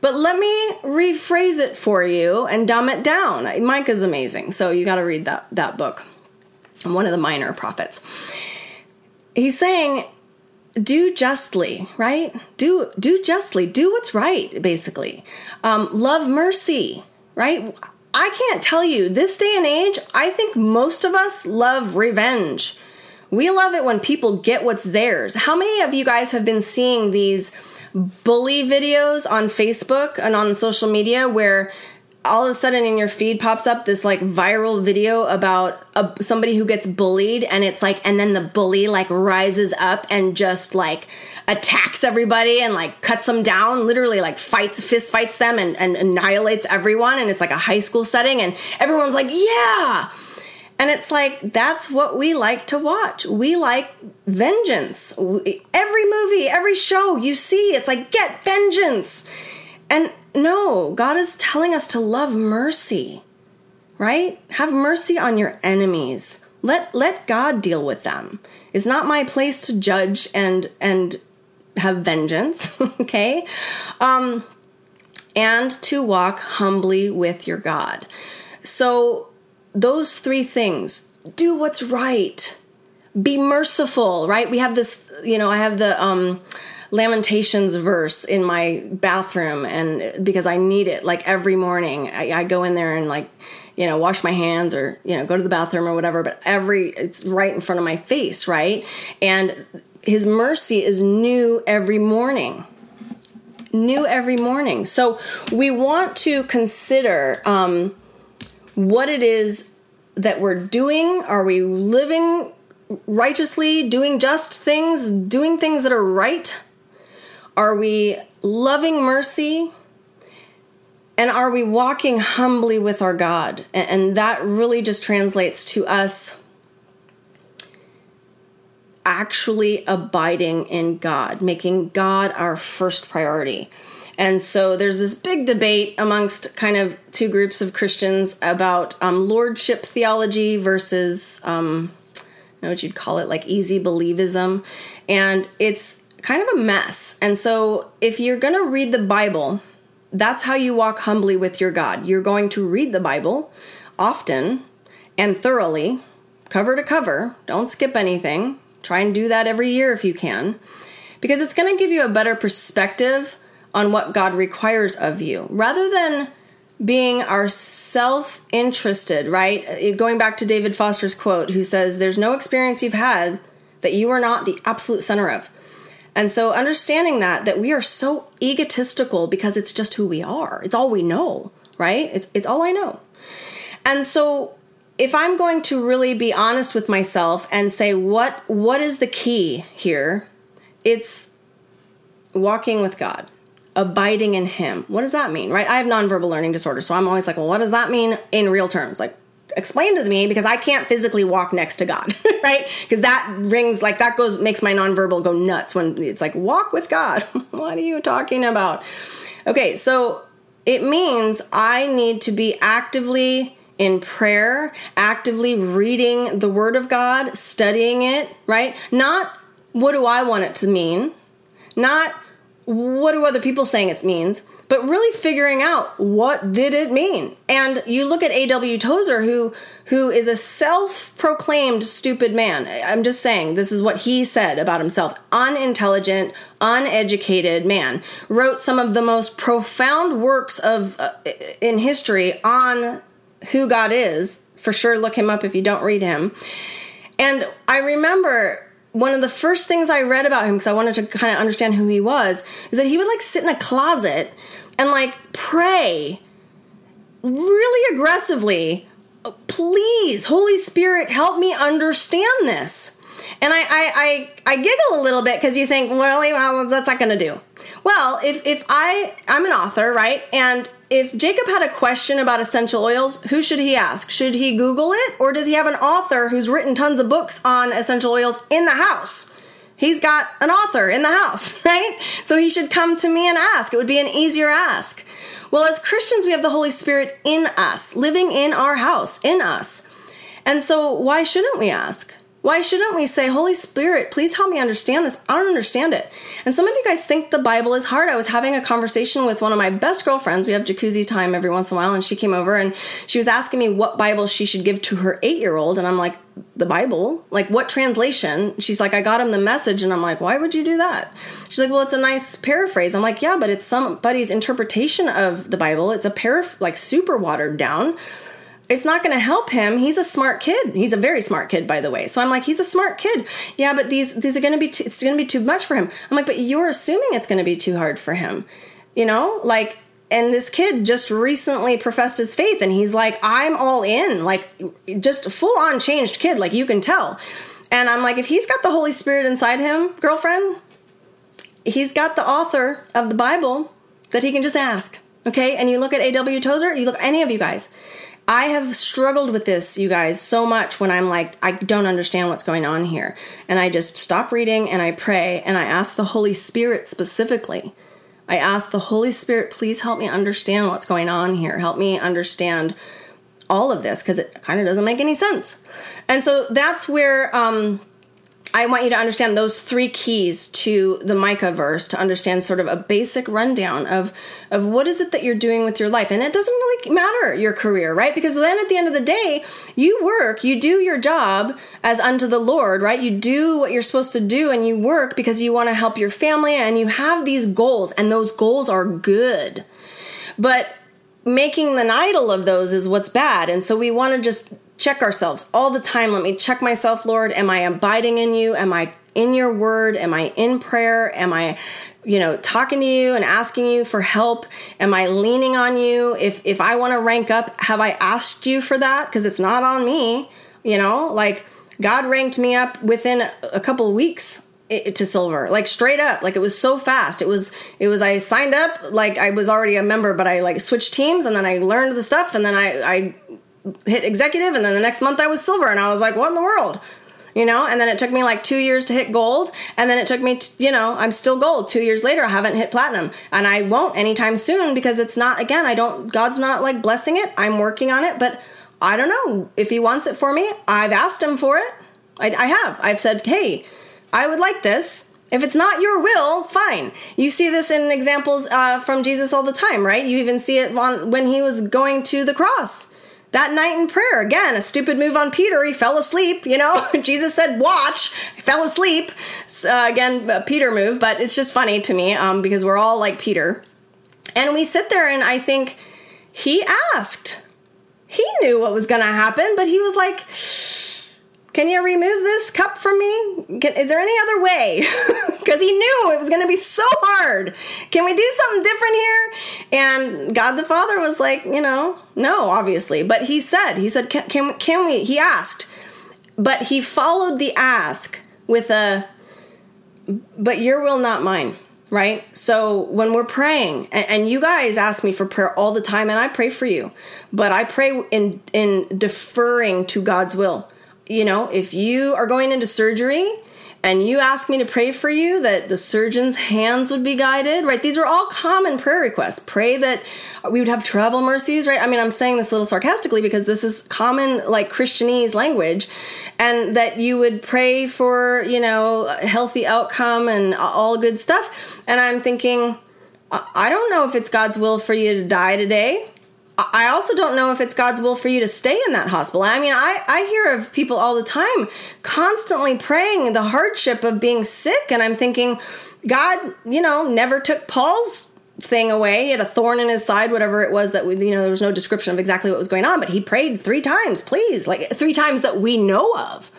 But let me rephrase it for you and dumb it down. Micah is amazing, so you got to read that that book. One of the minor prophets. He's saying, do justly, right? Do do justly. Do what's right, basically. Um, love mercy, right? I can't tell you, this day and age, I think most of us love revenge. We love it when people get what's theirs. How many of you guys have been seeing these bully videos on Facebook and on social media where all of a sudden in your feed pops up this like viral video about a, somebody who gets bullied and it's like and then the bully like rises up and just like attacks everybody and like cuts them down literally like fights fist fights them and, and annihilates everyone and it's like a high school setting and everyone's like yeah! And it's like that's what we like to watch. We like vengeance. Every movie every show you see it's like get vengeance! And no, God is telling us to love mercy, right? Have mercy on your enemies. Let let God deal with them. It's not my place to judge and and have vengeance, okay? Um and to walk humbly with your God. So those three things, do what's right. Be merciful, right? We have this, you know, I have the um Lamentations verse in my bathroom, and because I need it like every morning, I, I go in there and like you know wash my hands or you know go to the bathroom or whatever. But every it's right in front of my face, right? And His mercy is new every morning new every morning. So we want to consider um, what it is that we're doing. Are we living righteously, doing just things, doing things that are right? Are we loving mercy? And are we walking humbly with our God? And that really just translates to us actually abiding in God, making God our first priority. And so there's this big debate amongst kind of two groups of Christians about um, lordship theology versus, um, know what you'd call it, like easy believism. And it's kind of a mess. And so if you're going to read the Bible, that's how you walk humbly with your God. You're going to read the Bible often and thoroughly, cover to cover. Don't skip anything. Try and do that every year if you can, because it's going to give you a better perspective on what God requires of you rather than being our self interested, right? Going back to David Foster's quote, who says, There's no experience you've had that you are not the absolute center of. And so understanding that that we are so egotistical because it's just who we are. It's all we know, right? It's it's all I know. And so if I'm going to really be honest with myself and say what what is the key here? It's walking with God, abiding in him. What does that mean? Right? I have nonverbal learning disorder, so I'm always like, well, what does that mean in real terms? Like explain to me because I can't physically walk next to God, right? Because that rings like that goes makes my nonverbal go nuts when it's like walk with God. what are you talking about? Okay, so it means I need to be actively in prayer, actively reading the word of God, studying it, right? Not what do I want it to mean? Not what do other people saying it means? But really figuring out what did it mean. And you look at A.W. Tozer, who who is a self-proclaimed stupid man. I'm just saying this is what he said about himself. Unintelligent, uneducated man wrote some of the most profound works of uh, in history on who God is. For sure, look him up if you don't read him. And I remember one of the first things I read about him because I wanted to kind of understand who he was is that he would like sit in a closet and like pray really aggressively please holy spirit help me understand this. And i i i, I giggle a little bit because you think well, well that's not to do? Well if if i i'm an author right? And if jacob had a question about essential oils who should he ask? Should he google it or does he have an author who's written tons of books on essential oils in the house He's got an author in the house, right? So he should come to me and ask. It would be an easier ask. Well, as Christians, we have the Holy Spirit in us, living in our house, in us. And so why shouldn't we ask? Why shouldn't we say, Holy Spirit, please help me understand this? I don't understand it. And some of you guys think the Bible is hard. I was having a conversation with one of my best girlfriends. We have jacuzzi time every once in a while, and she came over and she was asking me what Bible she should give to her eight year old. And I'm like, the Bible? Like, what translation? She's like, I got him the message. And I'm like, why would you do that? She's like, well, it's a nice paraphrase. I'm like, yeah, but it's somebody's interpretation of the Bible. It's a paraph, like super watered down it's not going to help him. He's a smart kid. He's a very smart kid, by the way. So I'm like, he's a smart kid. Yeah, but these these are going to be too, it's going to be too much for him. I'm like, but you're assuming it's going to be too hard for him. You know, like, and this kid just recently professed his faith, and he's like, I'm all in, like, just full on changed kid, like you can tell. And I'm like, if he's got the Holy Spirit inside him, girlfriend, he's got the author of the Bible that he can just ask. Okay, and you look at A.W. Tozer, you look any of you guys I have struggled with this, you guys, so much when I'm like, I don't understand what's going on here. And I just stop reading and I pray and I ask the Holy Spirit specifically. I ask the Holy Spirit, please help me understand what's going on here. Help me understand all of this because it kind of doesn't make any sense. And so that's where um, I want you to understand those three keys to the Micah verse to understand sort of a basic rundown of of what is it that you're doing with your life. And it doesn't really matter your career, right? Because then at the end of the day, you work, you do your job as unto the Lord, right? You do what you're supposed to do and you work because you want to help your family and you have these goals and those goals are good. But making an idol of those is what's bad. And so we want to just check ourselves all the time. Let me check myself, Lord. Am I abiding in you? Am I in your word? Am I in prayer? Am I you know talking to you and asking you for help am i leaning on you if if i want to rank up have i asked you for that because it's not on me you know like god ranked me up within a couple weeks to silver like straight up like it was so fast it was it was i signed up like i was already a member but i like switched teams and then i learned the stuff and then i i hit executive and then the next month I was silver and I was like, what in the world? you know? And then it took me like two years to hit gold and then it took me t- you know i'm still gold. Two years later i haven't hit platinum and i won't anytime soon because it's not again i don't god's not like blessing it. I'm working on it but i don't know. If he wants it for me i've asked him for it. I, I have. I've said hey i would like this. If it's not your will, fine. You see this in examples uh, from Jesus all the time, right? You even see it on, when he was going to the cross that night in prayer. Again, a stupid move on Peter. He fell asleep. You know, Jesus said, "Watch." He fell asleep. Uh, again, Peter move, but it's just funny to me um, because we're all like Peter, and we sit there and I think he asked. He knew what was going to happen, but he was like can you remove this cup from me? Can, is there any other way? Because he knew it was going to be so hard. Can we do something different here? And God the Father was like, you know, no, obviously. But he said, he said, can, can, can we? He asked. But he followed the ask with a, but your will, not mine right? So when we're praying, and, and, you guys ask me for prayer all the time, and I pray for you, but I pray in in deferring to God's will you know, if you are going into surgery and you ask me to pray for you that the surgeon's hands would be guided, right? These are all common prayer requests. Pray that we would have travel mercies, right? I mean, I'm saying this a little sarcastically because this is common, like Christianese language, and that you would pray for, you know, healthy outcome and all good stuff. And I'm thinking, I don't know if it's God's will for you to die today. I also don't know if it's God's will for you to stay in that hospital. I mean, I, I hear of people all the time constantly praying the hardship of being sick, and I'm thinking, God, you know, never took Paul's thing away. He had a thorn in his side, whatever it was that we, you know, there was no description of exactly what was going on, but he prayed three times, please, like three times that we know of,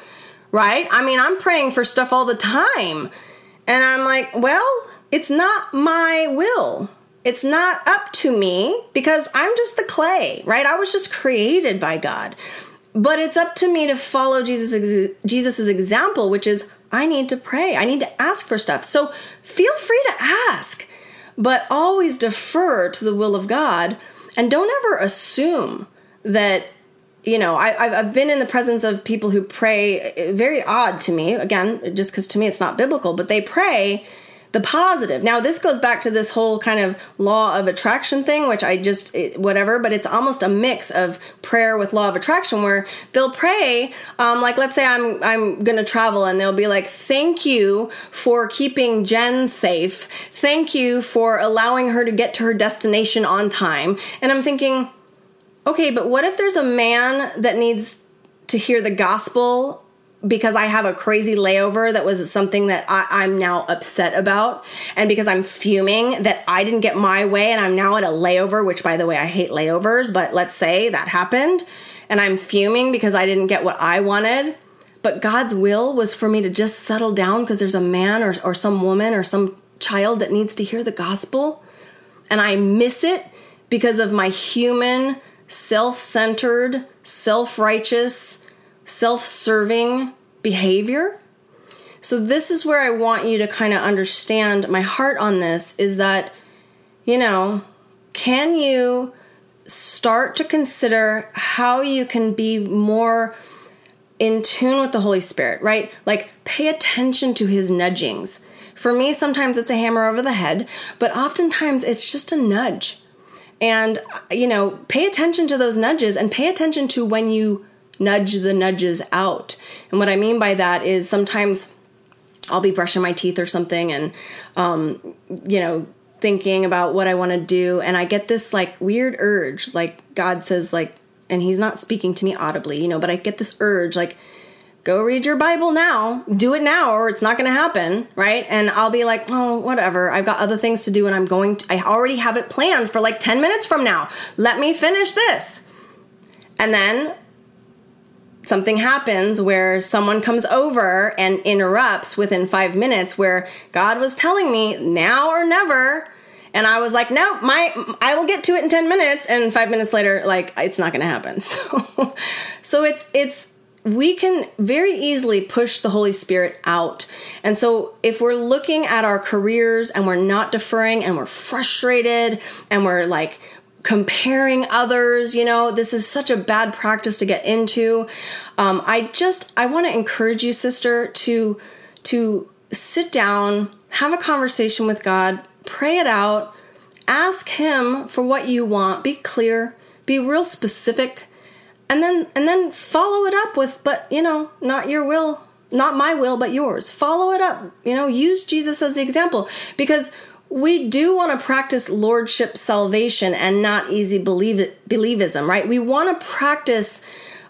right? I mean, I'm praying for stuff all the time, and I'm like, well, it's not my will it's not up to me because I'm just the clay, right? I was just created by God. But it's up to me to follow Jesus Jesus's example, which is I need to pray. I need to ask for stuff. So feel free to ask, but always defer to the will of God and don't ever assume that you know, I, have been in the presence of people who pray, eh, very odd to me, again, just because to me it's not biblical, but they pray the positive. Now, this goes back to this whole kind of law of attraction thing, which I just, whatever, but it's almost a mix of prayer with law of attraction where they'll pray, um, like, let's say I'm, I'm going to travel and they'll be like, thank you for keeping Jen safe. Thank you for allowing her to get to her destination on time. And I'm thinking, okay, but what if there's a man that needs to hear the gospel because I have a crazy layover that was something that I, am now upset about, and because I'm fuming that I didn't get my way and I'm now at a layover, which by the way, I hate layovers, but let's say that happened, and I'm fuming because I didn't get what I wanted. But God's will was for me to just settle down because there's a man or, or some woman or some child that needs to hear the gospel, and I miss it because of my human, self centered, self righteous, self serving behavior. So, this is where I want you to kind of understand my heart on this is that, you know, can you start to consider how you can be more in tune with the Holy Spirit, right? Like, pay attention to his nudgings. For me, sometimes it's a hammer over the head, but oftentimes it's just a nudge. And, uh, you know, pay attention to those nudges and pay attention to when you nudge the nudges out. And what I mean by that is sometimes I'll be brushing my teeth or something and, um, you know, thinking about what I want to do. And I get this like weird urge, like God says, like, and He's not speaking to me audibly, you know, but I get this urge, like, go read your Bible now, do it now, or it's not going to happen, right? And I'll be like, oh, whatever. I've got other things to do, and I'm going. To, I already have it planned for like ten minutes from now. Let me finish this, and then something happens where someone comes over and interrupts within five minutes where God was telling me now or never. And I was like, no, my I will get to it in 10 minutes. And five minutes later, like it's not gonna happen. So so it's it's we can very easily push the Holy Spirit out. And so, if we're looking at our careers and we're not deferring and we're frustrated and we're like comparing others. You know, this is such a bad practice to get into. Um, I just I want to encourage you, sister, to to sit down, have a conversation with God, pray it out, ask Him for what you want. Be clear, be real specific, and then and then follow it up with, but you know, not your will, not my will, but yours. Follow it up. You know, use Jesus as the example because we do want to practice lordship salvation and not easy believe believism, right? We want to practice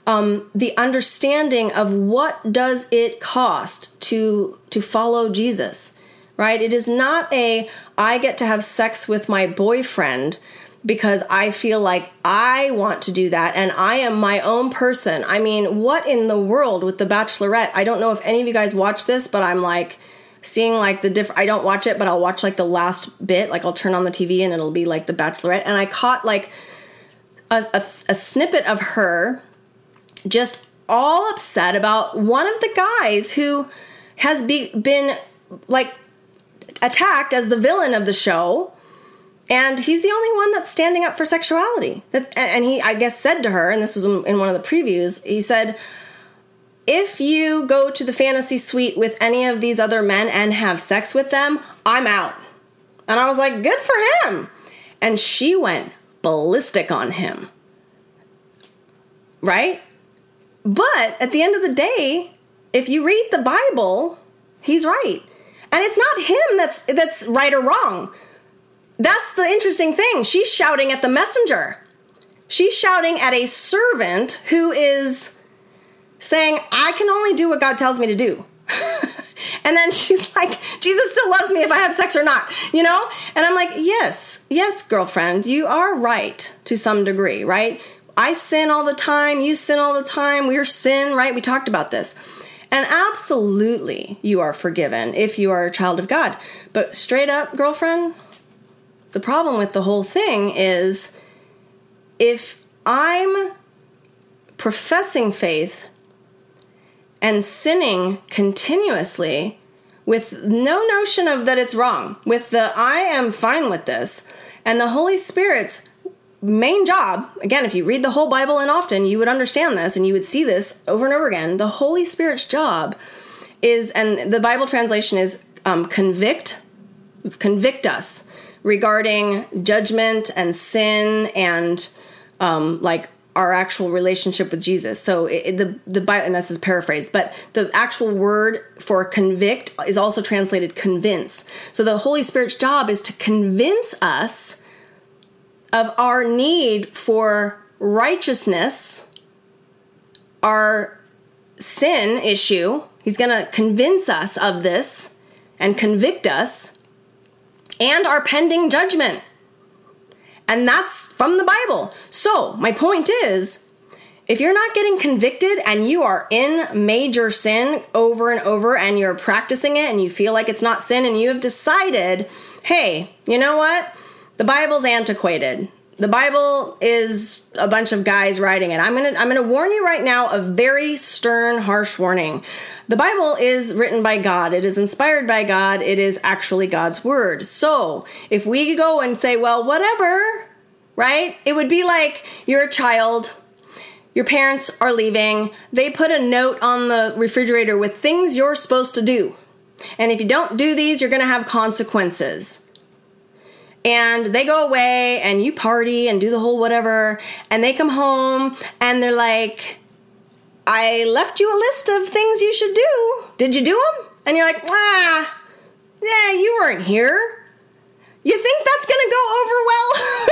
um, the understanding of what does it cost to to follow Jesus, right? It is not a I get to have sex with my boyfriend because I feel like I want to do that and I am my own person. I mean, what in the world with The Bachelorette? I don't know if any of you guys watch this, but I'm like seeing like the different I don't watch it, but I'll watch like the last bit, like I'll turn on the TV and it'll be like The Bachelorette. And I caught like a, a, a snippet of her just all upset about one of the guys who has be, been like attacked as the villain of the show. And he's the only one that's standing up for sexuality. And he i guess said to her and this was in one of the previews he said if you go to the fantasy suite with any of these other men and have sex with them i'm out and i was like good for him and she went ballistic on him right but at the end of the day, if you read the Bible, he's right. And it's not him that's that's right or wrong. That's the interesting thing. She's shouting at the messenger. She's shouting at a servant who is saying, I can only do what God tells me to do. and then she's like, Jesus still loves me if I have sex or not, you know? And I'm like, yes, yes, girlfriend, you are right to some degree, right? I sin all the time, you sin all the time, we're sin, right? We talked about this. And absolutely, you are forgiven if you are a child of God. But straight up, girlfriend, the problem with the whole thing is if I'm professing faith and sinning continuously with no notion of that it's wrong, with the I am fine with this, and the Holy Spirit's main job, again, if you read the whole Bible and often, you would understand this and you would see this over and over again. The Holy Spirit's job is, and the Bible translation is um, convict, convict us regarding judgment and sin and um, like our actual relationship with Jesus. So it, the the Bible, and this is paraphrased, but the actual word for convict is also translated convince. So the Holy Spirit's job is to convince us of our need for righteousness, our sin issue. He's going to convince us of this and convict us, and our pending judgment. And that's from the Bible. So, my point is if you're not getting convicted and you are in major sin over and over and you're practicing it and you feel like it's not sin and you have decided, hey, you know what? the Bible's antiquated. The Bible is a bunch of guys writing it. I'm going to I'm going to warn you right now a very stern harsh warning. The Bible is written by God. It is inspired by God. It is actually God's word. So, if we go and say, "Well, whatever," right? It would be like you're a child your parents are leaving. They put a note on the refrigerator with things you're supposed to do. And if you don't do these, you're going to have consequences and they go away and you party and do the whole whatever. And they come home and they're like i left you a list of things you should do. Did you do them and you're like ah yeah you weren't here. You think that's gonna go over well?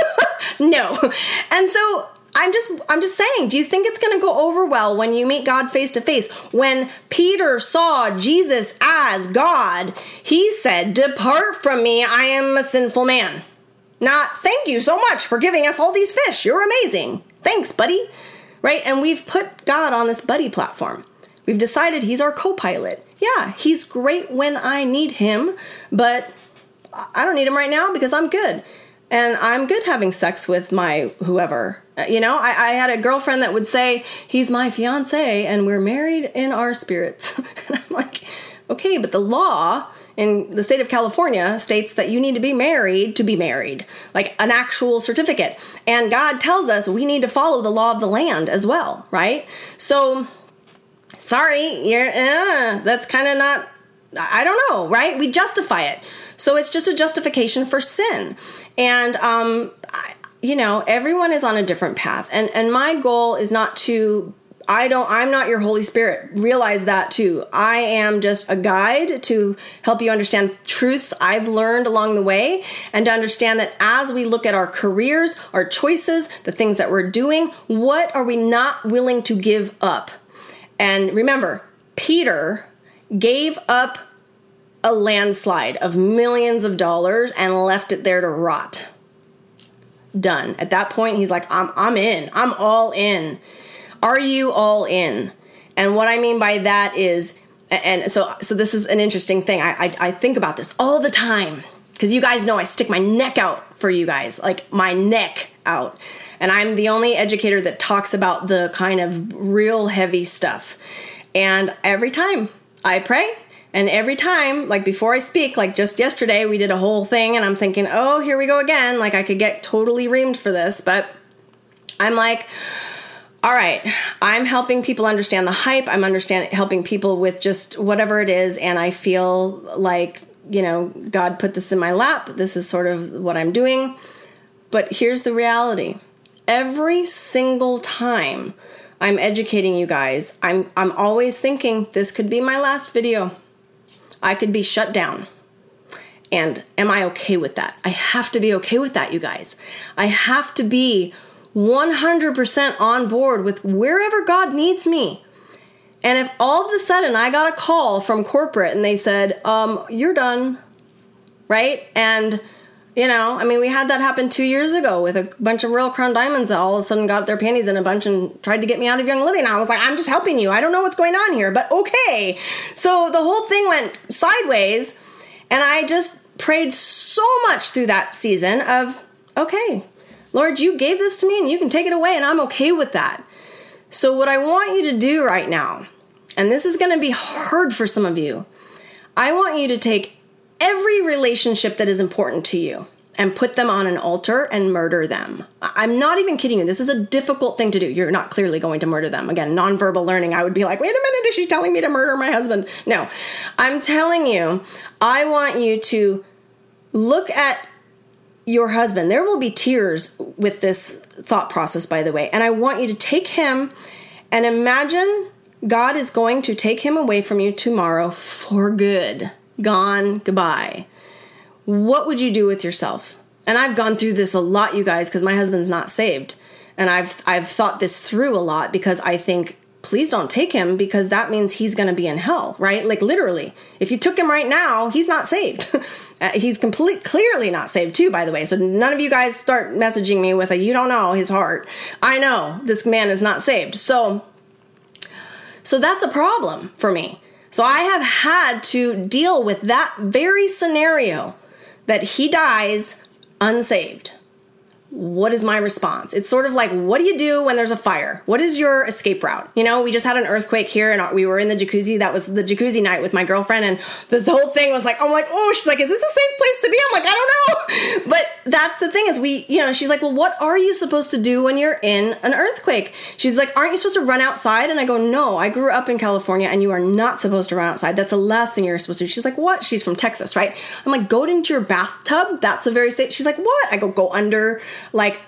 No. And so I'm just I'm just saying, do you think it's going to go over well when you meet God face to face? When Peter saw Jesus as God, he said, "Depart from me, I am a sinful man." Not, "Thank you so much for giving us all these fish. You're amazing. Thanks, buddy." Right? And we've put God on this buddy platform. We've decided he's our co-pilot. Yeah, he's great when I need him, but I don't need him right now because I'm good. And I'm good having sex with my whoever you know, I, I, had a girlfriend that would say, He's my fiance and we're married in our spirits. and I'm like, Okay, but the law in the state of California states that you need to be married to be married, like an actual certificate. And God tells us we need to follow the law of the land as well, right? So, sorry, you're, uh, that's kind of not, I don't know, right? We justify it. So it's just a justification for sin. And, um, you know, everyone is on a different path. And, and my goal is not to I don't, I'm not your Holy Spirit. Realize that too. I am just a guide to help you understand truths I've learned along the way and to understand that as we look at our careers, our choices, the things that we're doing, what are we not willing to give up? And remember, Peter gave up a landslide of millions of dollars and left it there to rot. Done. At that point, he's like, I'm, I'm in. I'm all in. Are you all in? And what I mean by that is, and so so this is an interesting thing. I I, I think about this all the time because you guys know I stick my neck out for you guys, like my neck out. And I'm the only educator that talks about the kind of real heavy stuff. And every time I pray, and every time, like before I speak, like just yesterday, we did a whole thing, and I'm thinking, oh, here we go again. Like I could get totally reamed for this, but I'm like, all right, I'm helping people understand the hype. I'm understand helping people with just whatever it is, and I feel like you know God put this in my lap. This is sort of what I'm doing. But here's the reality: every single time I'm educating you guys, I'm I'm always thinking this could be my last video. I could be shut down. And am I okay with that? I have to be okay with that, you guys. I have to be 100% on board with wherever God needs me. And if all of a sudden I got a call from corporate and they said, um, you're done, right? And, you know, I mean, we had that happen two years ago with a bunch of Royal Crown Diamonds that all of a sudden got their panties in a bunch and tried to get me out of Young Living. I was like, I'm just helping you. I don't know what's going on here, but okay. So the whole thing went sideways, and I just prayed so much through that season of, okay, Lord, you gave this to me and you can take it away, and I'm okay with that. So, what I want you to do right now, and this is going to be hard for some of you, I want you to take every relationship that is important to you and put them on an altar and murder them. I'm not even kidding you. This is a difficult thing to do. You're not clearly going to murder them. Again, nonverbal learning, I would be like, wait a minute, is she telling me to murder my husband? No, I'm telling you, I want you to look at your husband. There will be tears with this thought process, by the way. And I want you to take him and imagine God is going to take him away from you tomorrow for good. Gone, goodbye. What would you do with yourself? And I've gone through this a lot, you guys, because my husband's not saved. And I've I've thought this through a lot because I think please don't take him because that means he's going to be in hell, right? Like literally. If you took him right now, he's not saved. Uh, he's complete clearly not saved too by the way. So none of you guys start messaging me with a you don't know his heart. I know this man is not saved. So so that's a problem for me. So I have had to deal with that very scenario that he dies unsaved what is my response? It's sort of like, what do you do when there's a fire? What is your escape route? You know, we just had an earthquake here and we were in the jacuzzi. That was the jacuzzi night with my girlfriend. And the, whole thing was like, I'm like, oh, she's like, is this a safe place to be? I'm like, I don't know. But that's the thing is we, you know, she's like, well, what are you supposed to do when you're in an earthquake? She's like, aren't you supposed to run outside? And I go, no, I grew up in California and you are not supposed to run outside. That's the last thing you're supposed to do. She's like, what? She's from Texas, right? I'm like, go into your bathtub. That's a very safe. She's like, what? I go, go under like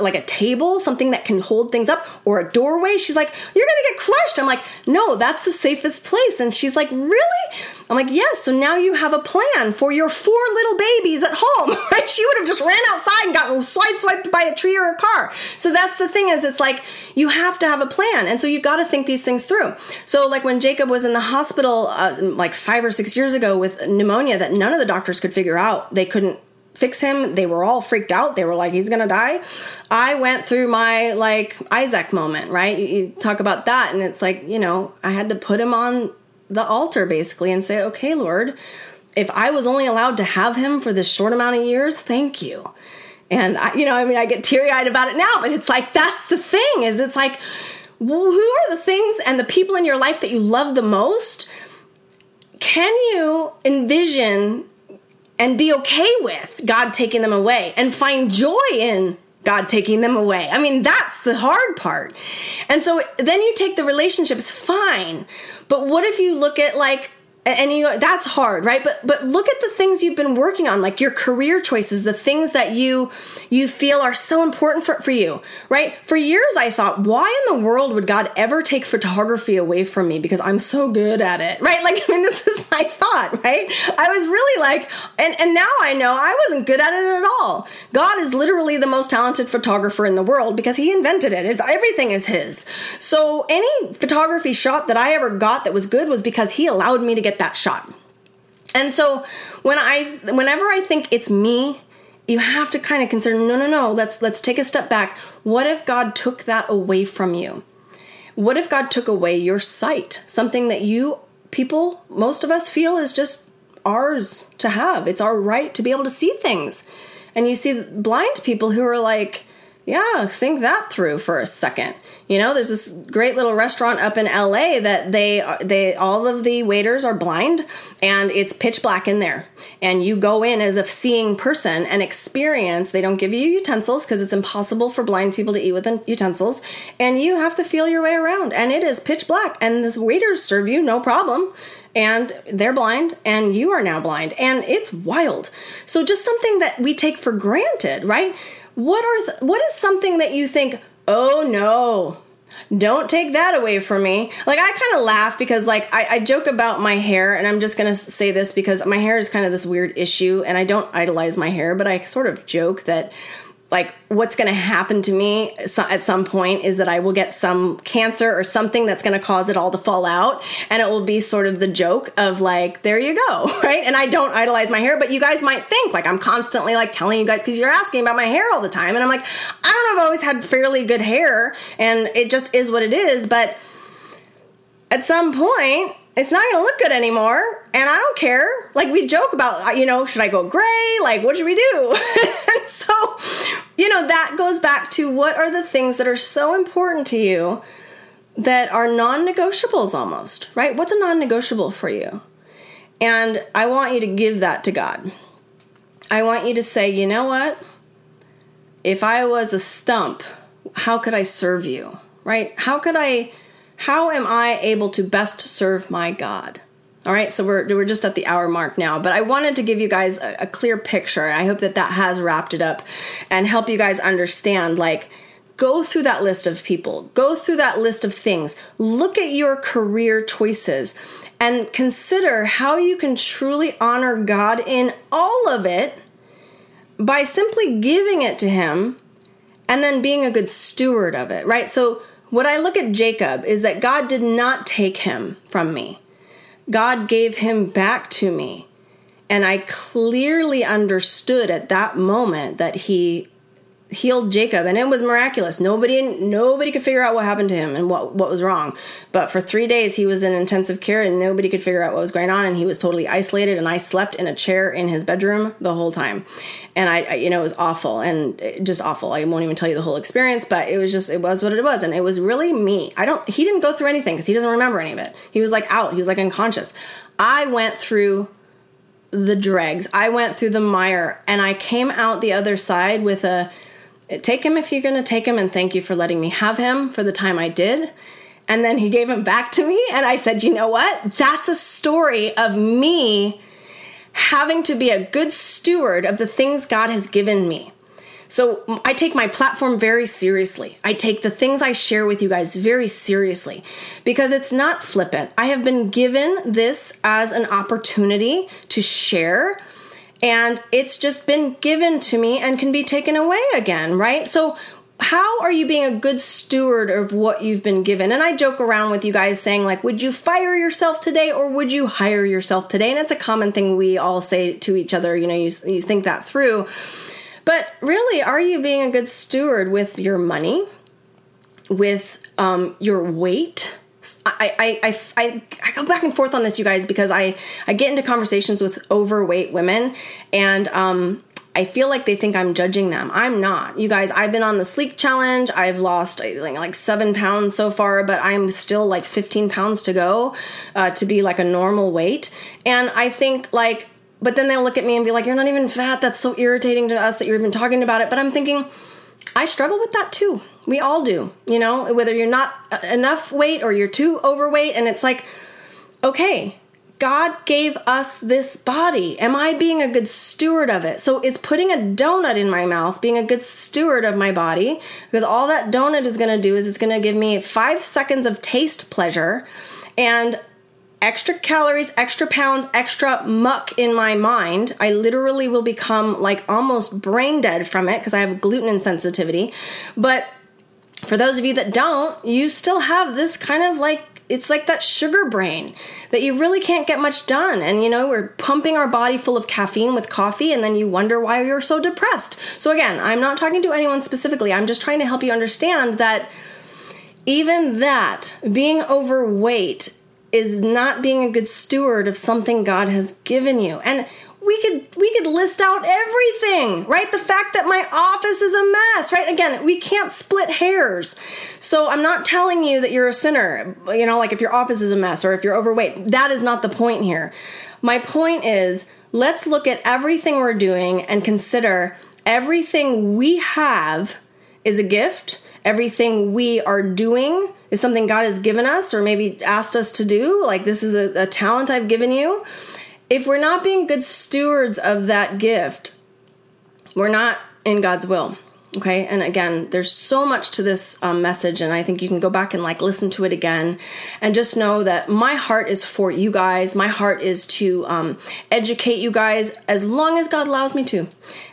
like a table, something that can hold things up, or a doorway. She's like, "You're gonna get crushed." I'm like, "No, that's the safest place." And she's like, "Really?" I'm like, "Yes." So now you have a plan for your four little babies at home, right? She would have just ran outside and gotten sideswiped by a tree or a car. So that's the thing is, it's like you have to have a plan, and so you've got to think these things through. So like when Jacob was in the hospital, uh, like five or six years ago with pneumonia that none of the doctors could figure out, they couldn't fix him. They were all freaked out. They were like, he's gonna die. I went through my like Isaac moment, right? You, you talk about that, and it's like, you know, I had to put him on the altar basically and say, okay, Lord, if I was only allowed to have him for this short amount of years, thank you. And I, you know, I mean, I get teary eyed about it now, but it's like, that's the thing is it's like, who are the things and the people in your life that you love the most? can you envision and be okay with God taking them away and find joy in God taking them away. I mean, that's the hard part. And so then you take the relationships fine. But what if you look at like and you know, that's hard right? But but look at the things you've been working on like your career choices the things that you you feel are so important for, for you right? For years i thought why in the world would god ever take photography away from me? Because i'm so good at it right? Like i mean this is my thought right? I was really like and and now i know i wasn't good at it at all. God is literally the most talented photographer in the world because he invented it. It's everything is his. So any photography shot that i ever got that was good was because he allowed me to get get that shot. And so when I whenever I think it's me, you have to kind of consider no no no, let's let's take a step back. What if God took that away from you? What if God took away your sight? Something that you people, most of us feel is just ours to have. It's our right to be able to see things. And you see blind people who are like, yeah, think that through for a second. You know, there's this great little restaurant up in LA that they they all of the waiters are blind and it's pitch black in there. And you go in as a seeing person and experience. They don't give you utensils because it's impossible for blind people to eat with utensils, and you have to feel your way around. And it is pitch black, and the waiters serve you no problem and they're blind and you are now blind and it's wild so just something that we take for granted right what are th- what is something that you think oh no don't take that away from me? Like i kind of laugh because like I, I, joke about my hair and i'm just gonna say this because my hair is kind of this weird issue and i don't idolize my hair but i sort of joke that like what's going to happen to me at some point is that I will get some cancer or something that's going to cause it all to fall out. And it will be sort of the joke of like there you go right? And I don't idolize my hair but you guys might think like I'm constantly like telling you guys cuz you're asking about my hair all the time. And I'm like I don't know I've always had fairly good hair and it just is what it is. But at some point it's not going to look good anymore and i don't care. Like we joke about uh, you know should i go gray? Like what should we do? And so you know that goes back to what are the things that are so important to you that are non-negotiables almost right? What's a non-negotiable for you? And i want you to give that to god. I want you to say you know what? If i was a stump how could i serve you? Right? How could i how am I able to best serve my God? All right, so we're we're just at the hour mark now, but I wanted to give you guys a, a clear picture. I hope that that has wrapped it up and help you guys understand like go through that list of people, go through that list of things, look at your career choices and consider how you can truly honor God in all of it by simply giving it to him and then being a good steward of it, right? So what I look at Jacob is that God did not take him from me. God gave him back to me. And I clearly understood at that moment that he healed Jacob and it was miraculous. Nobody nobody could figure out what happened to him and what what was wrong. But for 3 days he was in intensive care and nobody could figure out what was going on and he was totally isolated and I slept in a chair in his bedroom the whole time. And I, I you know it was awful and just awful. I won't even tell you the whole experience, but it was just it was what it was and it was really me. I don't he didn't go through anything cuz he doesn't remember any of it. He was like out. He was like unconscious. I went through the dregs. I went through the mire and I came out the other side with a take him if you're going to take him, and thank you for letting me have him for the time I did. And then he gave him back to me, and I said, you know what? That's a story of me having to be a good steward of the things God has given me. So I take my platform very seriously. I take the things I share with you guys very seriously because it's not flippant. I have been given this as an opportunity to share and it's just been given to me and can be taken away again, right? So how are you being a good steward of what you've been given? And I joke around with you guys saying, like, would you fire yourself today or would you hire yourself today? And it's a common thing we all say to each other. You know, you, you think that through. But really, are you being a good steward with your money, with um, your weight? I, I, I, I, go back and forth on this, you guys, because I, I get into conversations with overweight women and, um, I feel like they think I'm judging them. I'm not. You guys, I've been on the Slique challenge. I've lost like seven pounds so far, but I'm still like 15 pounds to go uh, to be like a normal weight. And I think like, but then they'll look at me and be like, you're not even fat. That's so irritating to us that you're even talking about it. But I'm thinking, I struggle with that too. We all do, you know, whether you're not enough weight or you're too overweight. And it's like, okay, God gave us this body. Am I being a good steward of it? So is putting a donut in my mouth being a good steward of my body? Because all that donut is going to do is it's going to give me five seconds of taste pleasure and extra calories, extra pounds, extra muck in my mind. I literally will become like almost brain dead from it because I have gluten insensitivity. But for those of you that don't, you still have this kind of like it's like that sugar brain that you really can't get much done. And you know, we're pumping our body full of caffeine with coffee, and then you wonder why you're so depressed. So, again, I'm not talking to anyone specifically, I'm just trying to help you understand that even that, being overweight, is not being a good steward of something God has given you. And we could we could list out everything right? The fact that my office is a mess right? Again we can't split hairs. So i'm not telling you that you're a sinner you know like if your office is a mess or if you're overweight. That is not the point here. My point is let's look at everything we're doing and consider everything we have is a gift. Everything we are doing is something god has given us or maybe asked us to do. Like this is a, a talent i've given you if we're not being good stewards of that gift, we're not in God's will. Okay, and again, there's so much to this um, message, and I think you can go back and like listen to it again, and just know that my heart is for you guys. My heart is to um, educate you guys as long as God allows me to,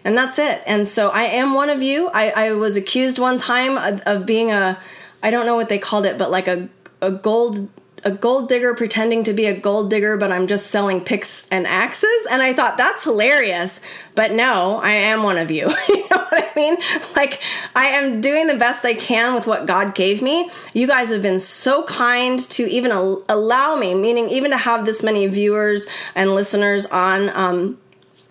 and that's it. And so I am one of you. I, I was accused one time of, of being a, I don't know what they called it, but like a a gold a gold digger pretending to be a gold digger, but I'm just selling picks and axes. And I thought that's hilarious. But no, I am one of you. you know what I mean? Like, I am doing the best I can with what God gave me. You guys have been so kind to even allow me, meaning even to have this many viewers and listeners on. Um,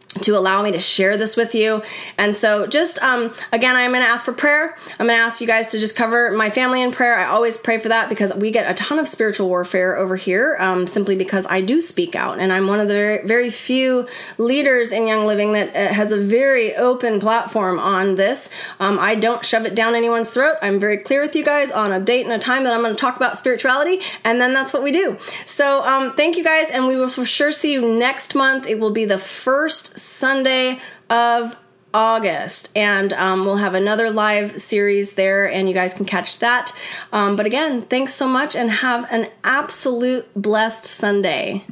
to allow me to share this with you. And so, just um, again, I'm going to ask for prayer. I'm going to ask you guys to just cover my family in prayer. I always pray for that because we get a ton of spiritual warfare over here um, simply because I do speak out. And I'm one of the very, few leaders in Young Living that uh, has a very open platform on this. Um, I don't shove it down anyone's throat. I'm very clear with you guys on a date and a time that I'm going to talk about spirituality. And then that's what we do. So, um, thank you guys. And we will for sure see you next month. It will be the first Sunday of August, and um, we'll have another live series there, and you guys can catch that. Um, but again, thanks so much, and have an absolute blessed Sunday.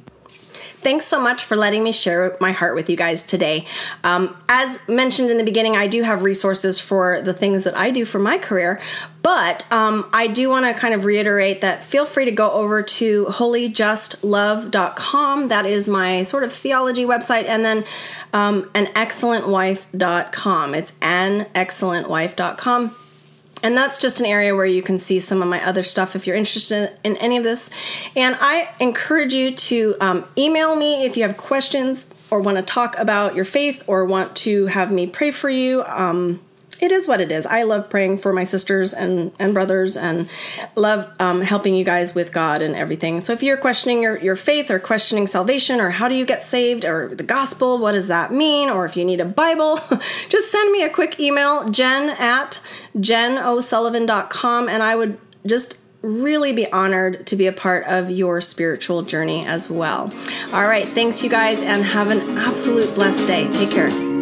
Thanks so much for letting me share my heart with you guys today. Um, as mentioned in the beginning, I do have resources for the things that I do for my career, but um, I do want to kind of reiterate that feel free to go over to holyjustlove.com. That is my sort of theology website, and then um, anexcellentwife.com. It's anexcellentwife.com and that's just an area where you can see some of my other stuff if you're interested in any of this. And I encourage you to um, email me if you have questions or want to talk about your faith or want to have me pray for you. Um, it is what it is. I love praying for my sisters and, and brothers and love um, helping you guys with God and everything. So if you're questioning your, your faith or questioning salvation or how do you get saved or the gospel, what does that mean? Or if you need a Bible, just send me a quick email, jen at jenosullivan.com, and I would just really be honored to be a part of your spiritual journey as well. All right, thanks you guys and have an absolute blessed day. Take care.